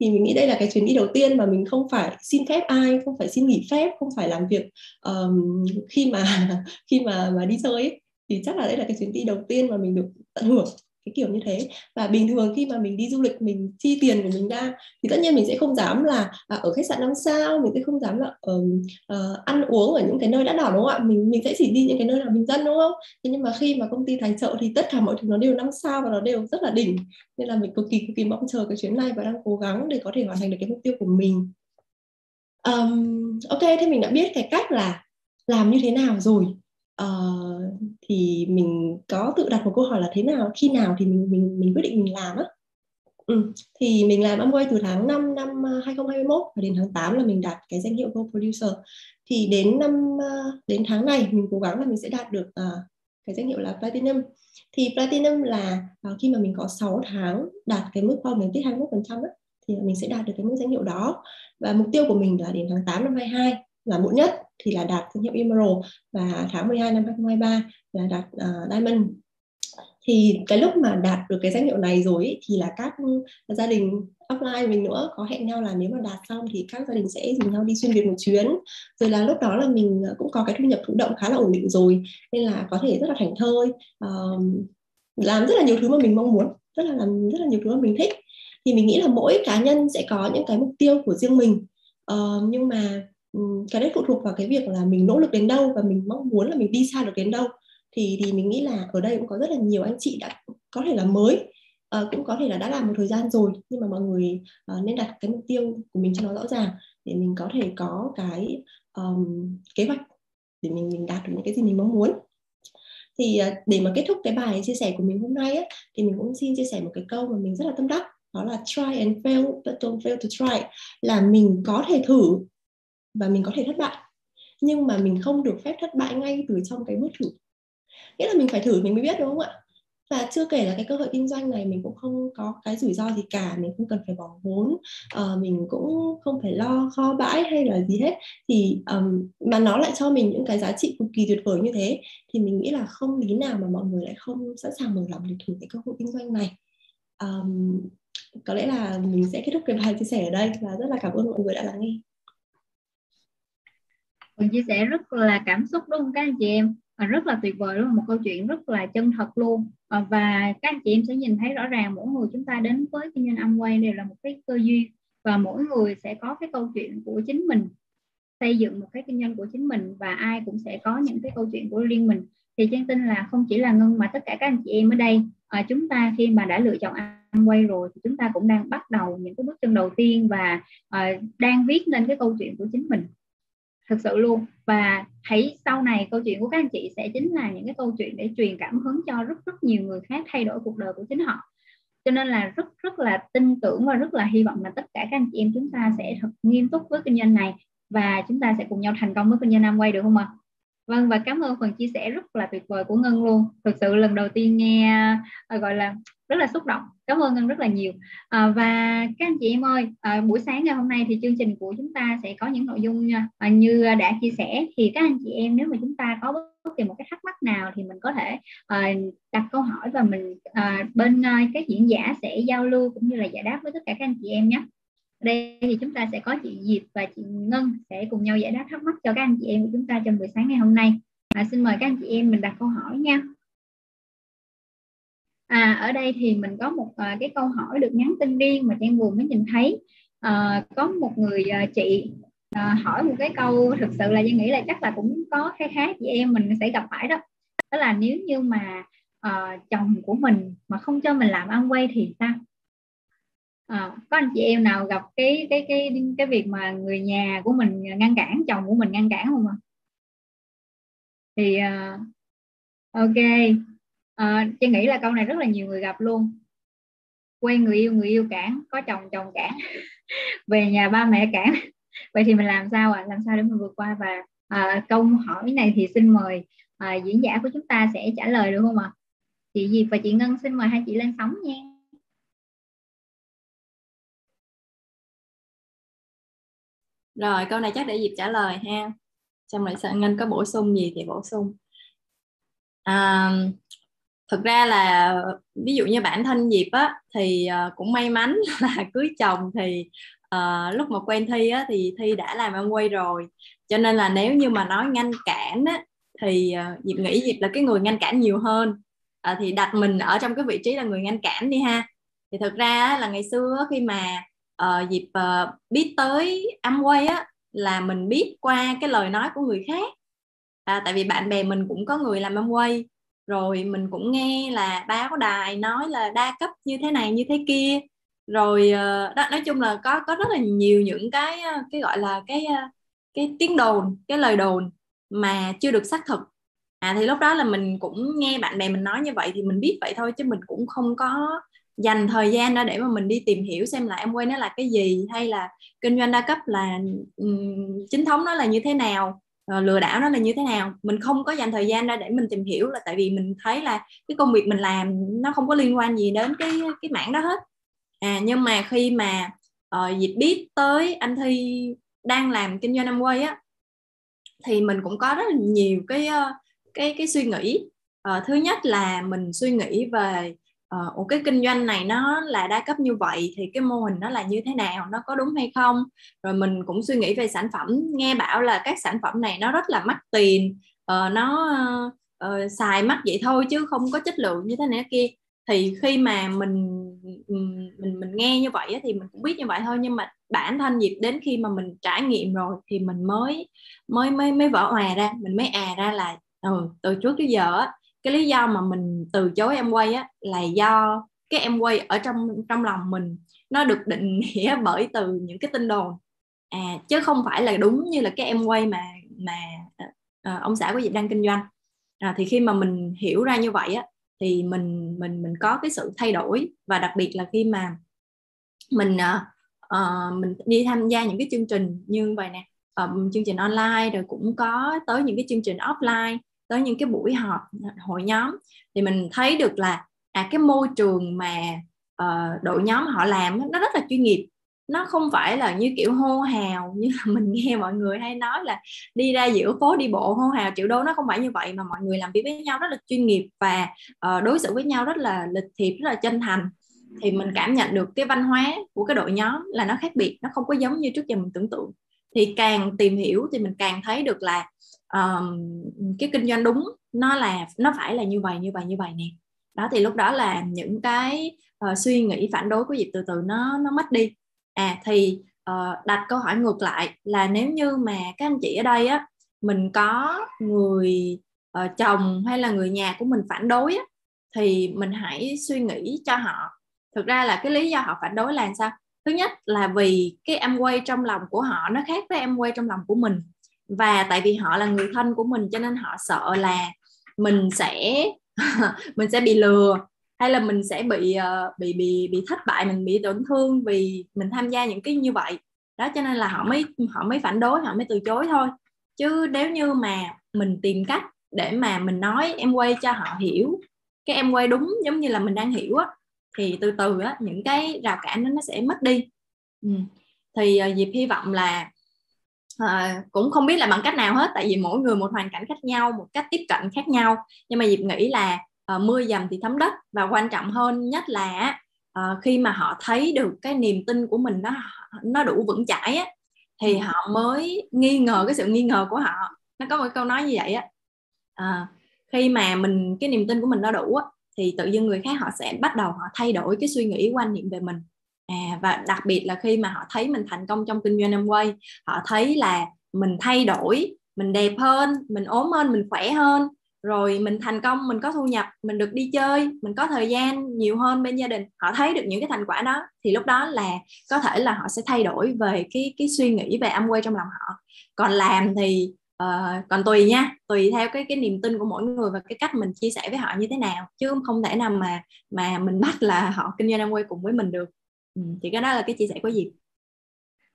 Thì mình nghĩ đây là cái chuyến đi đầu tiên mà mình không phải xin phép ai không phải xin nghỉ phép không phải làm việc um, khi mà khi mà mà đi chơi ấy. thì chắc là đây là cái chuyến đi đầu tiên mà mình được tận hưởng cái kiểu như thế. Và bình thường khi mà mình đi du lịch mình chi tiền của mình ra thì tất nhiên mình sẽ không dám là à, ở khách sạn năm sao mình sẽ không dám là uh, uh, ăn uống ở những cái nơi đắt đỏ đúng không ạ? Mình mình sẽ chỉ đi những cái nơi nào bình dân đúng không? Thế nhưng mà khi mà công ty tài trợ thì tất cả mọi thứ nó đều năm sao và nó đều rất là đỉnh. Nên là mình cực kỳ cực kỳ mong chờ cái chuyến này và đang cố gắng để có thể hoàn thành được cái mục tiêu của mình. Um, ok thế mình đã biết cái cách là làm như thế nào rồi uh, thì mình có tự đặt một câu hỏi là thế nào khi nào thì mình mình mình quyết định mình làm á? Ừ. thì mình làm Amway từ tháng 5 năm 2021 và đến tháng 8 là mình đạt cái danh hiệu Go Producer. Thì đến năm đến tháng này mình cố gắng là mình sẽ đạt được uh, cái danh hiệu là Platinum. Thì Platinum là uh, khi mà mình có 6 tháng đạt cái mức tiết 21% á, thì mình sẽ đạt được cái mức danh hiệu đó. Và mục tiêu của mình là đến tháng 8 năm 22 là muộn nhất thì là đạt thương hiệu Emerald và tháng 12 năm 2023 là đạt uh, Diamond. Thì cái lúc mà đạt được cái danh hiệu này rồi ý, thì là các gia đình offline mình nữa có hẹn nhau là nếu mà đạt xong thì các gia đình sẽ dùng nhau đi xuyên việt một chuyến. Rồi là lúc đó là mình cũng có cái thu nhập thụ động khá là ổn định rồi nên là có thể rất là thảnh thơi um, làm rất là nhiều thứ mà mình mong muốn rất là làm rất là nhiều thứ mà mình thích. Thì mình nghĩ là mỗi cá nhân sẽ có những cái mục tiêu của riêng mình. Uh, nhưng mà cái đấy phụ thuộc vào cái việc là mình nỗ lực đến đâu và mình mong muốn là mình đi xa được đến đâu. Thì thì mình nghĩ là ở đây cũng có rất là nhiều anh chị đã có thể là mới uh, cũng có thể là đã làm một thời gian rồi nhưng mà mọi người uh, nên đặt cái mục tiêu của mình cho nó rõ ràng để mình có thể có cái um, kế hoạch để mình mình đạt được những cái gì mình mong muốn. Thì uh, để mà kết thúc cái bài chia sẻ của mình hôm nay ấy, thì mình cũng xin chia sẻ một cái câu mà mình rất là tâm đắc đó là try and fail but don't fail to try là mình có thể thử và mình có thể thất bại. Nhưng mà mình không được phép thất bại ngay từ trong cái bước thử. Nghĩa là mình phải thử mình mới biết đúng không ạ? Và chưa kể là cái cơ hội kinh doanh này mình cũng không có cái rủi ro gì cả mình không cần phải bỏ vốn uh, mình cũng không phải lo kho bãi hay là gì hết. Thì um, mà nó lại cho mình những cái giá trị cực kỳ tuyệt vời như thế thì mình nghĩ là không lý nào mà mọi người lại không sẵn sàng mở lòng để thử cái cơ hội kinh doanh này. Um, có lẽ là mình sẽ kết thúc cái bài chia sẻ ở đây và rất là cảm ơn mọi người đã lắng nghe mình chia sẻ rất là cảm xúc đúng không các anh chị em? Và rất là tuyệt vời luôn một câu chuyện rất là chân thật luôn. Ờ, và các anh chị em sẽ nhìn thấy rõ ràng mỗi người chúng ta đến với kinh doanh âm quay đều là một cái cơ duyên. Và mỗi người sẽ có cái câu chuyện của chính mình xây dựng một cái kinh doanh của chính mình và ai cũng sẽ có những cái câu chuyện của riêng mình. Thì Trang tin là không chỉ là Ngân mà tất cả các anh chị em ở đây à, chúng ta khi mà đã lựa chọn Amway rồi thì chúng ta cũng đang bắt đầu những cái bước chân đầu tiên và à, đang viết lên cái câu chuyện của chính mình thực sự luôn và hãy sau này câu chuyện của các anh chị sẽ chính là những cái câu chuyện để truyền cảm hứng cho rất rất nhiều người khác thay đổi cuộc đời của chính họ cho nên là rất rất là tin tưởng và rất là hy vọng là tất cả các anh chị em chúng ta sẽ thật nghiêm túc với kinh doanh này và chúng ta sẽ cùng nhau thành công với kinh doanh Nam quay được không ạ? Vâng và cảm ơn phần chia sẻ rất là tuyệt vời của Ngân luôn. Thực sự lần đầu tiên nghe à, gọi là rất là xúc động. Cảm ơn ngân rất là nhiều. À, và các anh chị em ơi à, buổi sáng ngày hôm nay thì chương trình của chúng ta sẽ có những nội dung à, à, như đã chia sẻ. Thì các anh chị em nếu mà chúng ta có bất kỳ một cái thắc mắc nào thì mình có thể à, đặt câu hỏi và mình à, bên à, các diễn giả sẽ giao lưu cũng như là giải đáp với tất cả các anh chị em nhé. Đây thì chúng ta sẽ có chị Diệp và chị Ngân sẽ cùng nhau giải đáp thắc mắc cho các anh chị em của chúng ta trong buổi sáng ngày hôm nay. À, xin mời các anh chị em mình đặt câu hỏi nha à ở đây thì mình có một à, cái câu hỏi được nhắn tin riêng mà trang vừa mới nhìn thấy. À, có một người à, chị à, hỏi một cái câu thực sự là trang nghĩ là chắc là cũng có khá khá chị em mình sẽ gặp phải đó. Đó là nếu như mà à, chồng của mình mà không cho mình làm ăn quay thì sao? À, có anh chị em nào gặp cái cái cái cái việc mà người nhà của mình ngăn cản chồng của mình ngăn cản không ạ? Thì uh, ok. Ờ, à, chị nghĩ là câu này rất là nhiều người gặp luôn. Quen người yêu người yêu cản có chồng chồng cản. Về nhà ba mẹ cản. Vậy thì mình làm sao ạ? À? làm sao để mình vượt qua? Và à, câu hỏi này thì xin mời à, diễn giả của chúng ta sẽ trả lời được không ạ? À? chị Diệp và chị Ngân xin mời hai chị lên sóng nha. Rồi câu này chắc để Diệp trả lời ha. Xong rồi sợ Ngân có bổ sung gì thì bổ sung. À, thực ra là ví dụ như bản thân Diệp á thì uh, cũng may mắn là cưới chồng thì uh, lúc mà quen Thi á thì Thi đã làm ăn quay rồi. Cho nên là nếu như mà nói ngăn cản á thì uh, Diệp nghĩ Diệp là cái người ngăn cản nhiều hơn. Uh, thì đặt mình ở trong cái vị trí là người ngăn cản đi ha. Thì thực ra là ngày xưa khi mà uh, Diệp uh, biết tới Amway á là mình biết qua cái lời nói của người khác. À, tại vì bạn bè mình cũng có người làm Amway rồi mình cũng nghe là báo đài nói là đa cấp như thế này như thế kia. Rồi ờ, đó nói chung là có có rất là nhiều những cái ờ, cái gọi là cái ờ, cái tiếng đồn cái lời đồn mà chưa được xác thực. À thì lúc đó là mình cũng nghe bạn bè mình nói như vậy thì mình biết vậy thôi chứ mình cũng không có dành thời gian ra để mà mình đi tìm hiểu xem là em quay nó là cái gì hay là kinh doanh đa cấp là um, chính thống nó là như thế nào uh, lừa đảo nó là như thế nào? Mình không có dành thời gian ra để mình tìm hiểu là tại vì mình thấy là cái công việc mình làm nó không có liên quan gì đến cái cái mảng đó hết. À nhưng mà khi mà ờ, uh, Diệp biết tới anh Thi đang làm kinh doanh Amway á thì mình cũng có rất là nhiều cái uh, cái cái suy nghĩ. Uh, thứ nhất là mình suy nghĩ về uh, cái kinh doanh này nó là đa cấp như vậy thì cái mô hình nó là như thế nào? Nó có đúng hay không? Rồi mình cũng suy nghĩ về sản phẩm nghe bảo là các sản phẩm này nó rất là mắc tiền uh, nó uh, xài mắc vậy thôi chứ không có chất lượng như thế này kia. Thì khi mà mình ừ, mình mình nghe như vậy thì mình cũng biết như vậy thôi nhưng mà bản thân dịp đến khi mà mình trải nghiệm rồi thì mình mới mới mới mới vỡ hòa ra mình mới à ra là ừ, từ trước tới giờ cái lý do mà mình từ chối em quay á là do cái em quay ở trong trong lòng mình nó được định nghĩa bởi từ những cái tin đồn. À chứ không phải là đúng như là cái em quay mà mà à, ông xã của chị đang kinh doanh. À, thì khi mà mình hiểu ra như vậy á thì mình mình mình có cái sự thay đổi. Và đặc biệt là khi mà mình uh, mình đi tham gia những cái chương trình như vậy nè um, chương trình online rồi cũng có tới những cái chương trình offline tới những cái buổi họp hội nhóm thì mình thấy được là à cái môi trường mà uh, đội nhóm họ làm nó rất là chuyên nghiệp. Nó không phải là như kiểu hô hào như là mình nghe mọi người hay nói là đi ra giữa phố đi bộ hô hào triệu đô nó không phải như vậy mà mọi người làm việc với nhau rất là chuyên nghiệp và uh, đối xử với nhau rất là lịch thiệp rất là chân thành. Thì mình cảm nhận được cái văn hóa của cái đội nhóm là nó khác biệt nó không có giống như trước giờ mình tưởng tượng. Thì càng tìm hiểu thì mình càng thấy được là um, cái kinh doanh đúng nó là nó phải là như vậy như vậy như vậy nè. Đó thì lúc đó là những cái uh, suy nghĩ phản đối của diệp từ từ nó nó mất đi. À thì uh, đặt câu hỏi ngược lại là nếu như mà các anh chị ở đây á mình có người uh, chồng hay là người nhà của mình phản đối á thì mình hãy suy nghĩ cho họ. Thực ra là cái lý do họ phản đối là sao? Thứ nhất là vì cái em quay trong lòng của họ nó khác với em quay trong lòng của mình và tại vì họ là người thân của mình cho nên họ sợ là mình sẽ mình sẽ bị lừa hay là mình sẽ bị ờ, bị bị bị thất bại, mình bị tổn thương vì mình tham gia những cái như vậy. Đó, cho nên là họ mới họ mới phản đối, họ mới từ chối thôi. Chứ nếu như mà mình tìm cách để mà mình nói em quay cho họ hiểu, cái em quay đúng giống như là mình đang hiểu á, thì từ từ á, những cái rào cản đó nó sẽ mất đi. Ừ. thì ờ, dịp hy vọng là uh, cũng không biết là bằng cách nào hết tại vì mỗi người một hoàn cảnh khác nhau một cách tiếp cận khác nhau. Nhưng mà diệp nghĩ là uh, mưa dầm thì thấm đất và quan trọng hơn nhất là uh, khi mà họ thấy được cái niềm tin của mình nó nó đủ vững chãi á thì ừ. họ mới nghi ngờ cái sự nghi ngờ của họ. Nó có một câu nói như vậy á à, khi mà mình cái niềm tin của mình nó đủ á thì tự nhiên người khác họ sẽ bắt đầu họ thay đổi cái suy nghĩ quan niệm về mình à và đặc biệt là khi mà họ thấy mình thành công trong kinh doanh Amway họ thấy là mình thay đổi mình đẹp hơn mình ốm hơn mình khỏe hơn. Rồi mình thành công mình có thu nhập mình được đi chơi mình có thời gian nhiều hơn bên gia đình. Họ thấy được những cái thành quả đó. Thì lúc đó là có thể là họ sẽ thay đổi về cái cái suy nghĩ về Amway trong lòng họ. Còn làm thì uh, còn tùy nha tùy theo cái cái niềm tin của mỗi người và cái cách mình chia sẻ với họ như thế nào. Chứ không thể nào mà mà mình bắt là họ kinh doanh quay cùng với mình được ừ, thì cái đó là cái chia sẻ của Diệp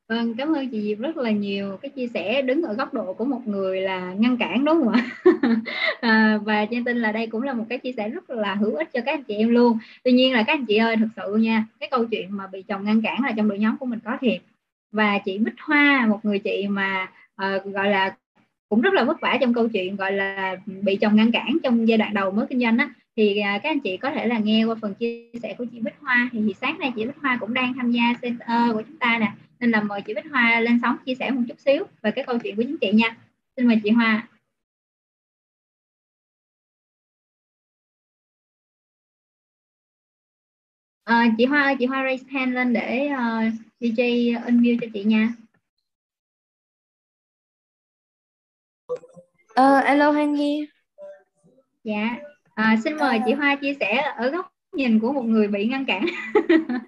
Vâng, cảm ơn chị Diệp rất là nhiều cái chia sẻ đứng ở góc độ của một người là ngăn cản đúng không ạ? à, và Trang tin là đây cũng là một cái chia sẻ rất là hữu ích cho các anh chị em luôn. Tuy nhiên là các anh chị ơi, thực sự nha, cái câu chuyện mà bị chồng ngăn cản là trong đội nhóm của mình có thiệt. Và chị Bích Hoa, một người chị mà uh, gọi là cũng rất là vất vả trong câu chuyện gọi là bị chồng ngăn cản trong giai đoạn đầu mới kinh doanh á thì à, các anh chị có thể là nghe qua phần chia sẻ của chị Bích Hoa. Thì sáng nay chị Bích Hoa cũng đang tham gia center của chúng ta nè. Nên là mời chị Bích Hoa lên sóng chia sẻ một chút xíu về cái câu chuyện của chính chị nha. Xin mời chị Hoa. À, chị Hoa chị Hoa raise hand lên để uh, DJ unmute cho chị nha. Alo Hoan Nhi. Dạ, à, xin mời chị Hoa chia sẻ ở góc nhìn của một người bị ngăn cản.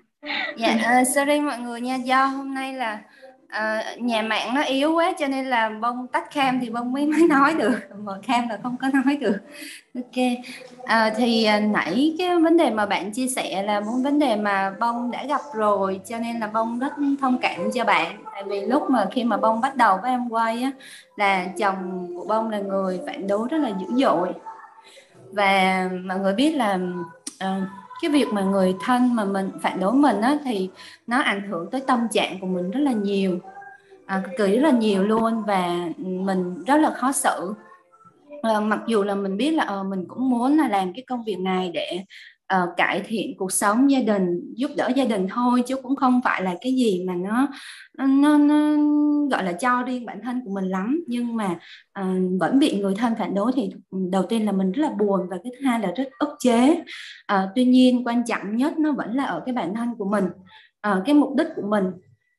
Dạ, uh, sorry mọi người nha, do hôm nay là uh, nhà mạng nó yếu quá cho nên là bông tắt cam thì bông mới mới nói được, mở cam là không có nói được. Ok, uh, thì uh, nãy cái vấn đề mà bạn chia sẻ là một vấn đề mà bông đã gặp rồi, cho nên là bông rất thông cảm cho bạn. Tại vì lúc mà khi mà bông bắt đầu với em quay á, là chồng của bông là người phản đối rất là dữ dội và mọi người biết là uh, cái việc mà người thân mà mình phản đối mình á, thì nó ảnh hưởng tới tâm trạng của mình rất là nhiều. À, cực kỳ rất là nhiều luôn và mình rất là khó xử. À, mặc dù là mình biết là à, mình cũng muốn là làm cái công việc này để uh, cải thiện cuộc sống gia đình giúp đỡ gia đình thôi chứ cũng không phải là cái gì mà nó nó, nó gọi là cho riêng bản thân của mình lắm. Nhưng mà uh, vẫn bị người thân phản đối thì đầu tiên là mình rất là buồn và cái thứ hai là rất ức chế. Uh, tuy nhiên quan trọng nhất nó vẫn là ở cái bản thân của mình uh, cái mục đích của mình.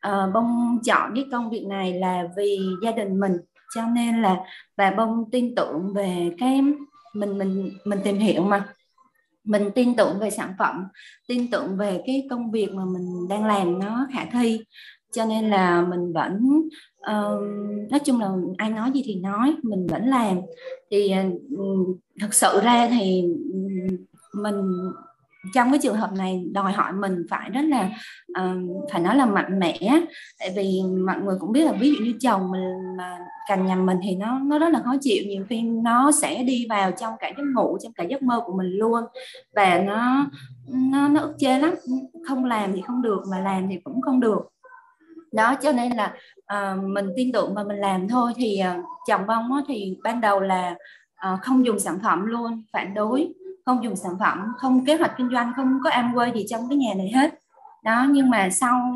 Uh, bông chọn cái công việc này là vì gia đình mình cho nên là và bông tin tưởng về cái mình mình mình tìm hiểu mà mình tin tưởng về sản phẩm tin tưởng về cái công việc mà mình đang làm nó khả thi. Cho nên là mình vẫn uh, nói chung là ai nói gì thì nói mình vẫn làm. Thì uh, thật sự ra thì mình trong cái trường hợp này đòi hỏi mình phải rất là uh, phải nói là mạnh mẽ. Tại vì mọi người cũng biết là ví dụ như chồng mình mà cành nhầm mình thì nó nó rất là khó chịu. Nhiều khi nó sẽ đi vào trong cả giấc ngủ trong cả giấc mơ của mình luôn. Và nó nó nó ức chế lắm. Không làm thì không được mà làm thì cũng không được. Đó cho nên là uh, mình tin tưởng và mình làm thôi thì uh, chồng bông thì ban đầu là uh, không dùng sản phẩm luôn phản đối không dùng sản phẩm không kế hoạch kinh doanh không có Amway gì trong cái nhà này hết. Đó nhưng mà sau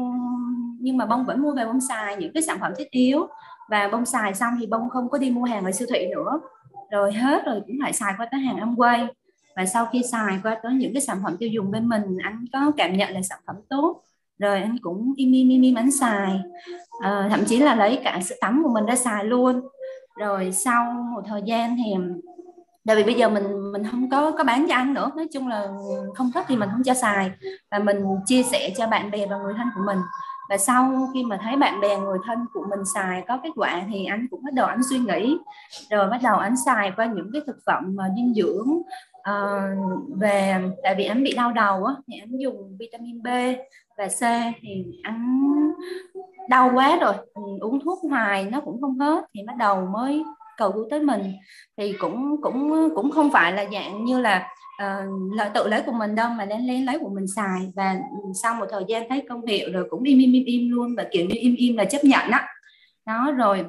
nhưng mà bông vẫn mua về bông xài những cái sản phẩm thiết yếu. Và bông xài xong thì bông không có đi mua hàng ở siêu thị nữa. Rồi hết rồi cũng lại xài qua tới hàng Amway và sau khi xài qua tới những cái sản phẩm tiêu dùng bên mình anh có cảm nhận là sản phẩm tốt. Rồi anh cũng im im im im anh xài. À, thậm chí là lấy cả sữa tắm của mình ra xài luôn. Rồi sau một thời gian thì tại vì bây giờ mình mình không có có bán cho anh nữa. Nói chung là không thích thì mình không cho xài. Và mình chia sẻ cho bạn bè và người thân của mình. Và sau khi mà thấy bạn bè người thân của mình xài có kết quả thì anh cũng bắt đầu anh suy nghĩ. Rồi bắt đầu anh xài qua những cái thực phẩm mà dinh dưỡng uh, về tại vì anh bị đau đầu á thì anh dùng vitamin B và C thì anh đau quá rồi. Uống thuốc hoài nó cũng không hết thì bắt đầu mới cầu cứu tới mình thì cũng cũng cũng không phải là dạng như là uh, là tự lấy của mình đâu mà lên lấy lấy của mình xài. Và sau một thời gian thấy công hiệu rồi cũng im im im im luôn và kiểu như im im là chấp nhận đó. đó rồi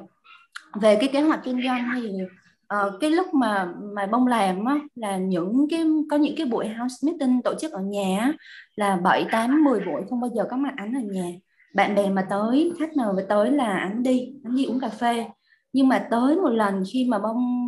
về cái kế hoạch kinh doanh thì uh, cái lúc mà mà bông làm á, là những cái có những cái buổi house meeting tổ chức ở nhà á, là 7, 8, 10 buổi không bao giờ có mặt ảnh ở nhà. Bạn bè mà tới khách nào mà tới là ảnh đi ảnh đi uống cà phê nhưng mà tới một lần khi mà bông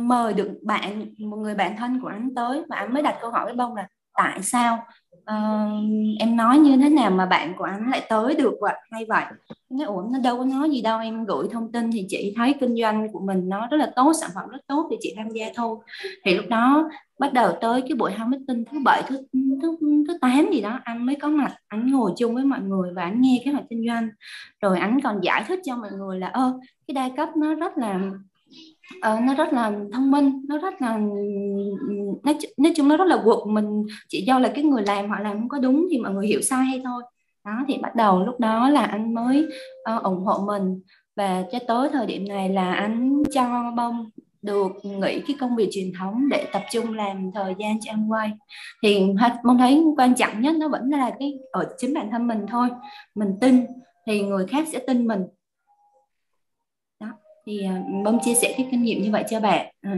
mời được bạn một người bạn thân của anh tới và anh mới đặt câu hỏi với bông là tại sao? Uh, em nói như thế nào mà bạn của anh lại tới được vậy hay vậy? Nó ủa nó đâu có nói gì đâu em gửi thông tin thì chị thấy kinh doanh của mình nó rất là tốt sản phẩm rất tốt thì chị tham gia thôi. Thì lúc đó bắt đầu tới cái buổi hao meeting thứ bảy thứ thứ thứ tám gì đó anh mới có mặt anh ngồi chung với mọi người và anh nghe kế hoạch kinh doanh. Rồi anh còn giải thích cho mọi người là ơ cái đa cấp nó rất là Ờ, nó rất là thông minh nó rất là nói, nói chung nó rất là quật mình. Chỉ do là cái người làm họ làm không có đúng thì mọi người hiểu sai hay thôi đó thì bắt đầu lúc đó là anh mới uh, ủng hộ mình. Và cho tới thời điểm này là anh cho bông được nghỉ cái công việc truyền thống để tập trung làm thời gian cho anh quay. Thì mong thấy quan trọng nhất nó vẫn là cái ở chính bản thân mình thôi mình tin thì người khác sẽ tin mình. Thì ờ, bông chia sẻ cái kinh nghiệm như vậy cho bạn. Ừ,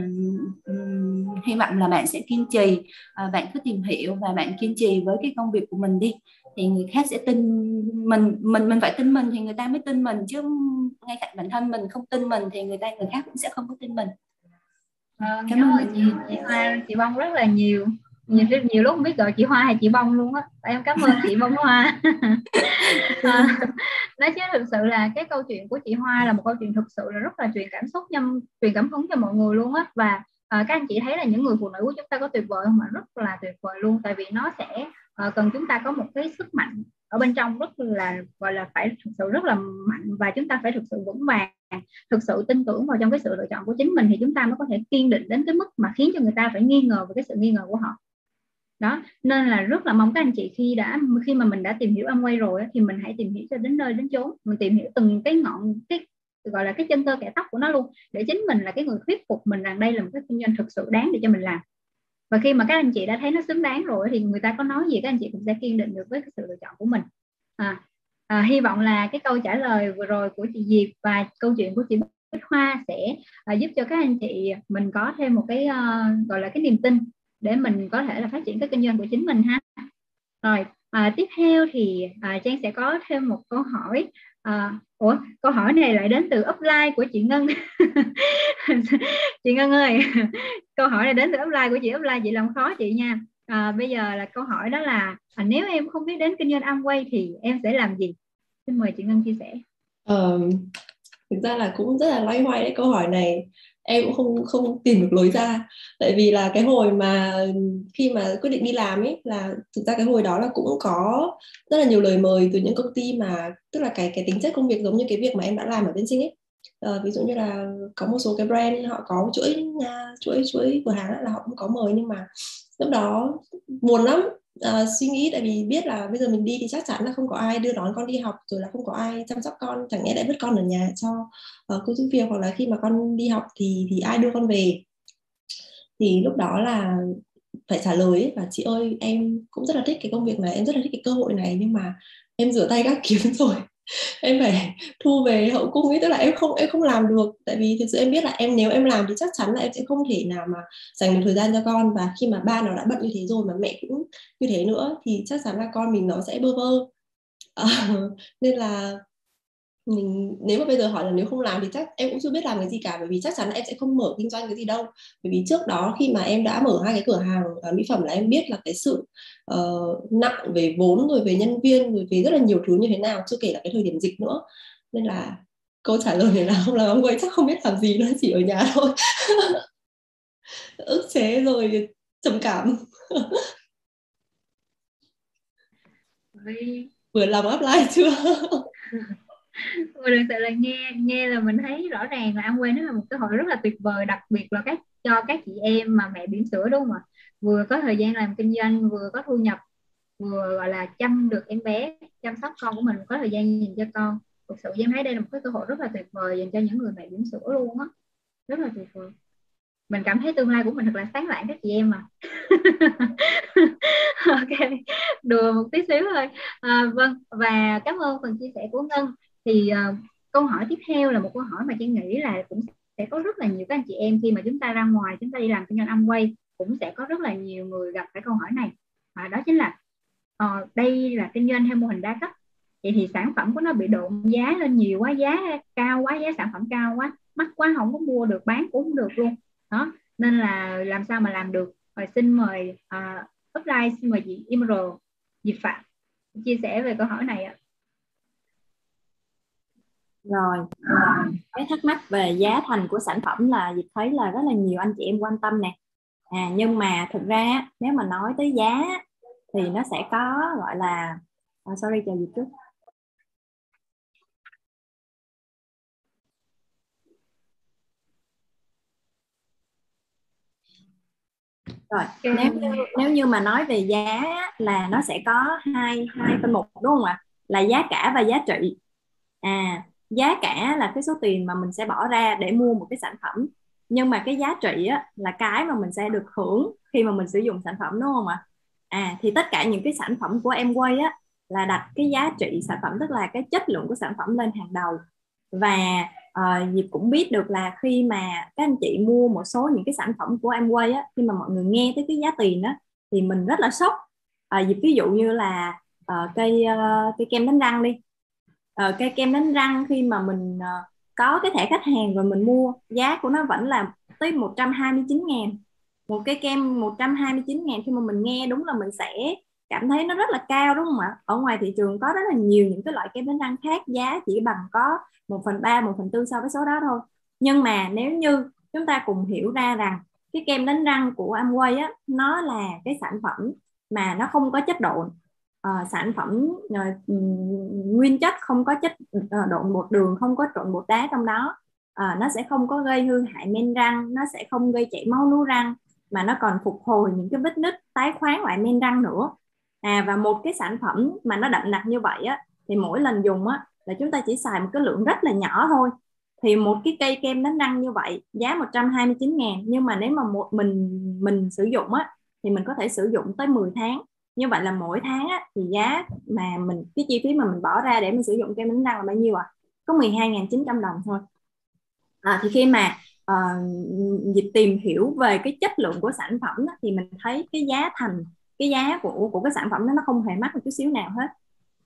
hy vọng là bạn sẽ kiên trì ờ, bạn cứ tìm hiểu và bạn kiên trì với cái công việc của mình đi thì người khác sẽ tin mình mình mình phải tin mình thì người ta mới tin mình chứ ngay cạnh bản thân mình không tin mình thì người ta người khác cũng sẽ không có tin mình. À, cảm ơn chị chị Hoa chị Bông rất là nhiều. Nhiều nhiều lúc không biết gọi chị Hoa hay chị Bông luôn á. Em cảm ơn chị Bông Hoa à, nói chứ thực sự là cái câu chuyện của chị Hoa là một câu chuyện thực sự là rất là truyền cảm xúc nhân truyền cảm hứng cho mọi người luôn á. Và à, các anh chị thấy là những người phụ nữ của chúng ta có tuyệt vời không mà rất là tuyệt vời luôn tại vì nó sẽ à, cần chúng ta có một cái sức mạnh ở bên trong rất là gọi là phải thực sự rất là mạnh và chúng ta phải thực sự vững vàng thực sự tin tưởng vào trong cái sự lựa chọn của chính mình thì chúng ta mới có thể kiên định đến cái mức mà khiến cho người ta phải nghi ngờ về cái sự nghi ngờ của họ. Đó nên là rất là mong các anh chị khi đã khi mà mình đã tìm hiểu Amway rồi thì mình hãy tìm hiểu cho đến nơi đến chốn. Mình tìm hiểu từng cái ngọn cái gọi là cái chân tơ kẻ tóc của nó luôn để chính mình là cái người thuyết phục mình rằng đây là một cái kinh doanh thực sự đáng để cho mình làm và khi mà các anh chị đã thấy nó xứng đáng rồi thì người ta có nói gì các anh chị cũng sẽ kiên định được với cái sự lựa chọn của mình. À, à, hy vọng là cái câu trả lời vừa rồi của chị Diệp và câu chuyện của chị Bích Hoa sẽ à, giúp cho các anh chị mình có thêm một cái uh, gọi là cái niềm tin để mình có thể là phát triển cái kinh doanh của chính mình ha. Rồi à, tiếp theo thì à, Trang sẽ có thêm một câu hỏi à, ủa câu hỏi này lại đến từ upline của chị Ngân. Chị Ngân ơi câu hỏi này đến từ upline của chị. Upline chị làm khó chị nha. À, bây giờ là câu hỏi đó là à, nếu em không biết đến kinh doanh Amway thì em sẽ làm gì? Xin mời chị Ngân chia sẻ. Um, thực ra là cũng rất là loay hoay đấy câu hỏi này em cũng không không tìm được lối ra. Tại vì là cái hồi mà khi mà quyết định đi làm ấy là thực ra cái hồi đó là cũng có rất là nhiều lời mời từ những công ty mà tức là cái cái tính chất công việc giống như cái việc mà em đã làm ở bên sinh ấy à, ờ, ví dụ như là có một số cái brand họ có chuỗi chuỗi chuỗi cửa hàng là họ cũng có mời nhưng mà lúc đó buồn lắm uh, suy nghĩ tại vì biết là bây giờ mình đi thì chắc chắn là không có ai đưa đón con đi học rồi là không có ai chăm sóc con chẳng nhẽ lại vứt con ở nhà cho uh, cô giúp việc hoặc là khi mà con đi học thì thì ai đưa con về? Thì lúc đó là phải trả lời ấy, và chị ơi em cũng rất là thích cái công việc này em rất là thích cái cơ hội này nhưng mà em rửa tay các kiếm rồi em phải thu về hậu cung ấy tức là em không em không làm được. Tại vì thực sự em biết là em nếu em làm thì chắc chắn là em sẽ không thể nào mà dành được thời gian cho con. Và khi mà ba nó đã bận như thế rồi mà mẹ cũng như thế nữa thì chắc chắn là con mình nó sẽ bơ vơ. À, nên là mình nếu mà bây giờ hỏi là nếu không làm thì chắc em cũng chưa biết làm cái gì cả bởi vì chắc chắn là em sẽ không mở kinh doanh cái gì đâu. Bởi vì trước đó khi mà em đã mở hai cái cửa hàng uh, mỹ phẩm là em biết là cái sự uh, nặng về vốn rồi về nhân viên rồi về rất là nhiều thứ như thế nào chưa kể là cái thời điểm dịch nữa. Nên là câu trả lời này là không làm quay chắc không biết làm gì nữa chỉ ở nhà thôi. Ức chế rồi trầm cảm. Vừa làm apply chưa và thực sự là nghe nghe là mình thấy rõ ràng là ăn quên nó là một cơ hội rất là tuyệt vời đặc biệt là các cho các chị em mà mẹ bỉm sữa đúng không ạ? Vừa có thời gian làm kinh doanh vừa có thu nhập vừa gọi là chăm được em bé chăm sóc con của mình có thời gian nhìn cho con. Thực sự em thấy đây là một cái cơ hội rất là tuyệt vời dành cho những người mẹ bỉm sữa luôn á. Rất là tuyệt vời. Mình cảm thấy tương lai của mình thật là sáng lạng các chị em mà. Ok đùa một tí xíu thôi. À, vâng và cảm ơn phần chia sẻ của ngân thì uh, câu hỏi tiếp theo là một câu hỏi mà chị nghĩ là cũng sẽ có rất là nhiều các anh chị em khi mà chúng ta ra ngoài chúng ta đi làm kinh doanh Amway quay cũng sẽ có rất là nhiều người gặp phải câu hỏi này. Và đó chính là uh, đây là kinh doanh theo mô hình đa cấp. Vậy thì sản phẩm của nó bị độn giá lên nhiều quá giá cao quá giá sản phẩm cao quá mắc quá không có mua được bán cũng không được luôn. Đó nên là làm sao mà làm được? Rồi xin mời uh, upline xin mời chị imro Diệp Phạm chia sẻ về câu hỏi này ạ rồi. Cái thắc mắc về giá thành của sản phẩm là Diệp thấy là rất là nhiều anh chị em quan tâm nè. À nhưng mà thực ra nếu mà nói tới giá thì nó sẽ có gọi là à, sorry chờ Diệp trước? Rồi nếu như nếu như mà nói về giá là nó sẽ có hai hai phân mục đúng không ạ? Là giá cả và giá trị. À giá cả là cái số tiền mà mình sẽ bỏ ra để mua một cái sản phẩm. Nhưng mà cái giá trị á, là cái mà mình sẽ được hưởng khi mà mình sử dụng sản phẩm đúng không ạ? À thì tất cả những cái sản phẩm của em quay á là đặt cái giá trị sản phẩm tức là cái chất lượng của sản phẩm lên hàng đầu. Và uh, Diệp cũng biết được là khi mà các anh chị mua một số những cái sản phẩm của em quay á khi mà mọi người nghe tới cái giá tiền á thì mình rất là sốc. Uh, Diệp ví dụ như là uh, cây uh, cây kem đánh răng đi uh, cây kem đánh răng khi mà mình uh, có cái thẻ khách hàng rồi mình mua giá của nó vẫn là tới 129 ngàn. Một cái kem 129 ngàn khi mà mình nghe đúng là mình sẽ cảm thấy nó rất là cao đúng không ạ? Ở ngoài thị trường có rất là nhiều những cái loại kem đánh răng khác giá chỉ bằng có một phần ba một phần tư so với số đó thôi. Nhưng mà nếu như chúng ta cùng hiểu ra rằng cái kem đánh răng của Amway á nó là cái sản phẩm mà nó không có chất độn uh, sản phẩm uh, nguyên chất không có chất uh, độn bột đường không có trộn bột đá trong đó. Uh, nó sẽ không có gây hư hại men răng nó sẽ không gây chảy máu nú răng mà nó còn phục hồi những cái vết nứt tái khoáng lại men răng nữa. À và một cái sản phẩm mà nó đậm đặc như vậy á thì mỗi lần dùng á là chúng ta chỉ xài một cái lượng rất là nhỏ thôi. Thì một cái cây kem đánh răng như vậy giá 129 ngàn nhưng mà nếu mà một mình mình sử dụng á thì mình có thể sử dụng tới 10 tháng như vậy là mỗi tháng á, thì giá mà mình cái chi phí mà mình bỏ ra để mình sử dụng kem đánh răng là bao nhiêu ạ à? có 12.900 đồng thôi à, thì khi mà ờ, uh, dịch tìm hiểu về cái chất lượng của sản phẩm á, thì mình thấy cái giá thành cái giá của của cái sản phẩm đó nó không hề mắc một chút xíu nào hết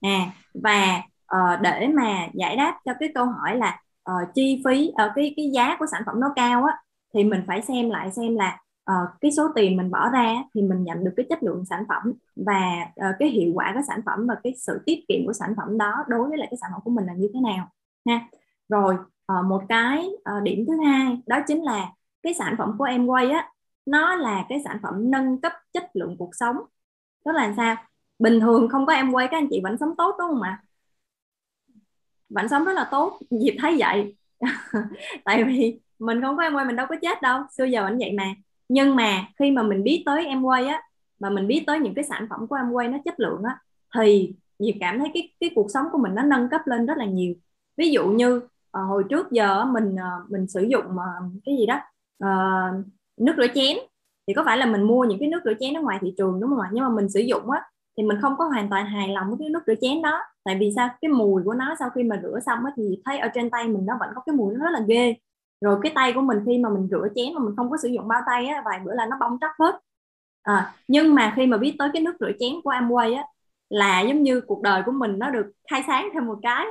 à và uh, để mà giải đáp cho cái câu hỏi là uh, chi phí ở uh, cái cái giá của sản phẩm nó cao á thì mình phải xem lại xem là uh, cái số tiền mình bỏ ra thì mình nhận được cái chất lượng sản phẩm và uh, cái hiệu quả của sản phẩm và cái sự tiết kiệm của sản phẩm đó đối với lại cái sản phẩm của mình là như thế nào ha. Rồi uh, một cái uh, điểm thứ hai đó chính là cái sản phẩm của em quay á nó là cái sản phẩm nâng cấp chất lượng cuộc sống. Đó là sao? Bình thường không có em quay các anh chị vẫn sống tốt đúng không ạ? Vẫn sống rất là tốt dịp thấy vậy. Tại vì mình không có em quay mình đâu có chết đâu xưa giờ vẫn vậy mà nhưng mà khi mà mình biết tới em quay á mà mình biết tới những cái sản phẩm của em quay nó chất lượng á thì Diệp cảm thấy cái cái cuộc sống của mình nó nâng cấp lên rất là nhiều. Ví dụ như uh, hồi trước giờ mình uh, mình sử dụng uh, cái gì đó uh, nước rửa chén. Thì có phải là mình mua những cái nước rửa chén ở ngoài thị trường đúng không ạ? Nhưng mà mình sử dụng á thì mình không có hoàn toàn hài lòng với cái nước rửa chén đó. Tại vì sao? Cái mùi của nó sau khi mà rửa xong á thì thấy ở trên tay mình nó vẫn có cái mùi nó rất là ghê rồi cái tay của mình khi mà mình rửa chén mà mình không có sử dụng bao tay á vài bữa là nó bong tróc hết. À, nhưng mà khi mà biết tới cái nước rửa chén của Amway á là giống như cuộc đời của mình nó được khai sáng thêm một cái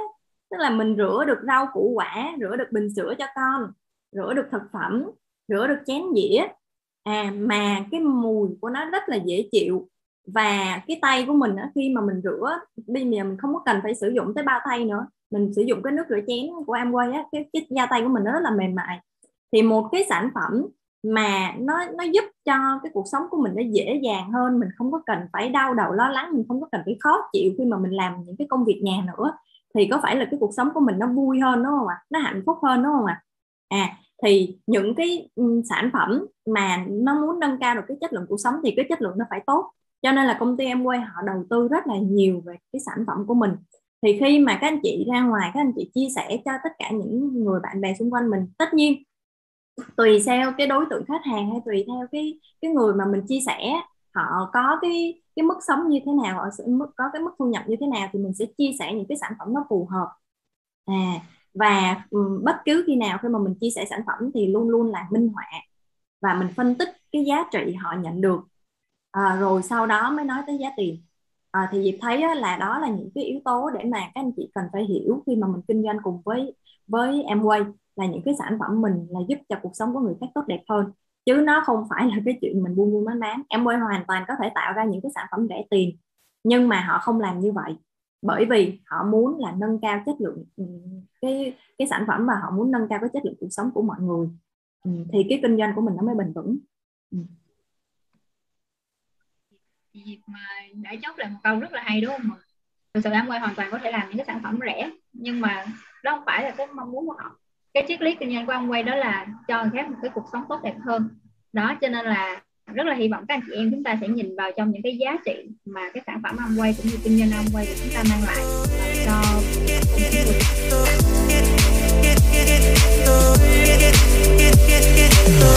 tức là mình rửa được rau củ quả rửa được bình sữa cho con rửa được thực phẩm rửa được chén dĩa. À mà cái mùi của nó rất là dễ chịu. Và cái tay của mình á, khi mà mình rửa bây giờ mình không có cần phải sử dụng tới bao tay nữa mình sử dụng cái nước rửa chén của Amway á cái, cái da tay của mình nó rất là mềm mại. Thì một cái sản phẩm mà nó nó giúp cho cái cuộc sống của mình nó dễ dàng hơn mình không có cần phải đau đầu lo lắng mình không có cần phải khó chịu khi mà mình làm những cái công việc nhà nữa thì có phải là cái cuộc sống của mình nó vui hơn đúng không ạ? Nó hạnh phúc hơn đúng không ạ? À thì những cái sản phẩm mà nó muốn nâng cao được cái chất lượng cuộc sống thì cái chất lượng nó phải tốt. Cho nên là công ty em quay họ đầu tư rất là nhiều về cái sản phẩm của mình thì khi mà các anh chị ra ngoài các anh chị chia sẻ cho tất cả những người bạn bè xung quanh mình tất nhiên tùy theo cái đối tượng khách hàng hay tùy theo cái cái người mà mình chia sẻ họ có cái cái mức sống như thế nào họ sẽ mức có cái mức thu nhập như thế nào thì mình sẽ chia sẻ những cái sản phẩm nó phù hợp. À và um, bất cứ khi nào khi mà mình chia sẻ sản phẩm thì luôn luôn là minh họa và mình phân tích cái giá trị họ nhận được. À, rồi sau đó mới nói tới giá tiền à, thì Diệp thấy là đó là những cái yếu tố để mà các anh chị cần phải hiểu khi mà mình kinh doanh cùng với với Amway là những cái sản phẩm mình là giúp cho cuộc sống của người khác tốt đẹp hơn. Chứ nó không phải là cái chuyện mình buôn buôn bán bán. Amway hoàn toàn có thể tạo ra những cái sản phẩm rẻ tiền nhưng mà họ không làm như vậy. Bởi vì họ muốn là nâng cao chất lượng ừ, cái cái sản phẩm mà họ muốn nâng cao cái chất lượng cuộc sống của mọi người. Ừ, thì cái kinh doanh của mình nó mới bền vững. Ừ. Dịp mà đã chốt lại một câu rất là hay, đúng không ạ? Thực sự Amway hoàn toàn có thể làm những cái sản phẩm rẻ, nhưng mà đó không phải là cái mong muốn của họ. Cái triết lý kinh doanh của Amway đó là cho người khác một cái cuộc sống tốt đẹp hơn. Đó, cho nên là rất là hy vọng các anh chị em chúng ta sẽ nhìn vào trong những cái giá trị mà cái sản phẩm Amway cũng như kinh doanh Amway của chúng ta mang lại cho mọi người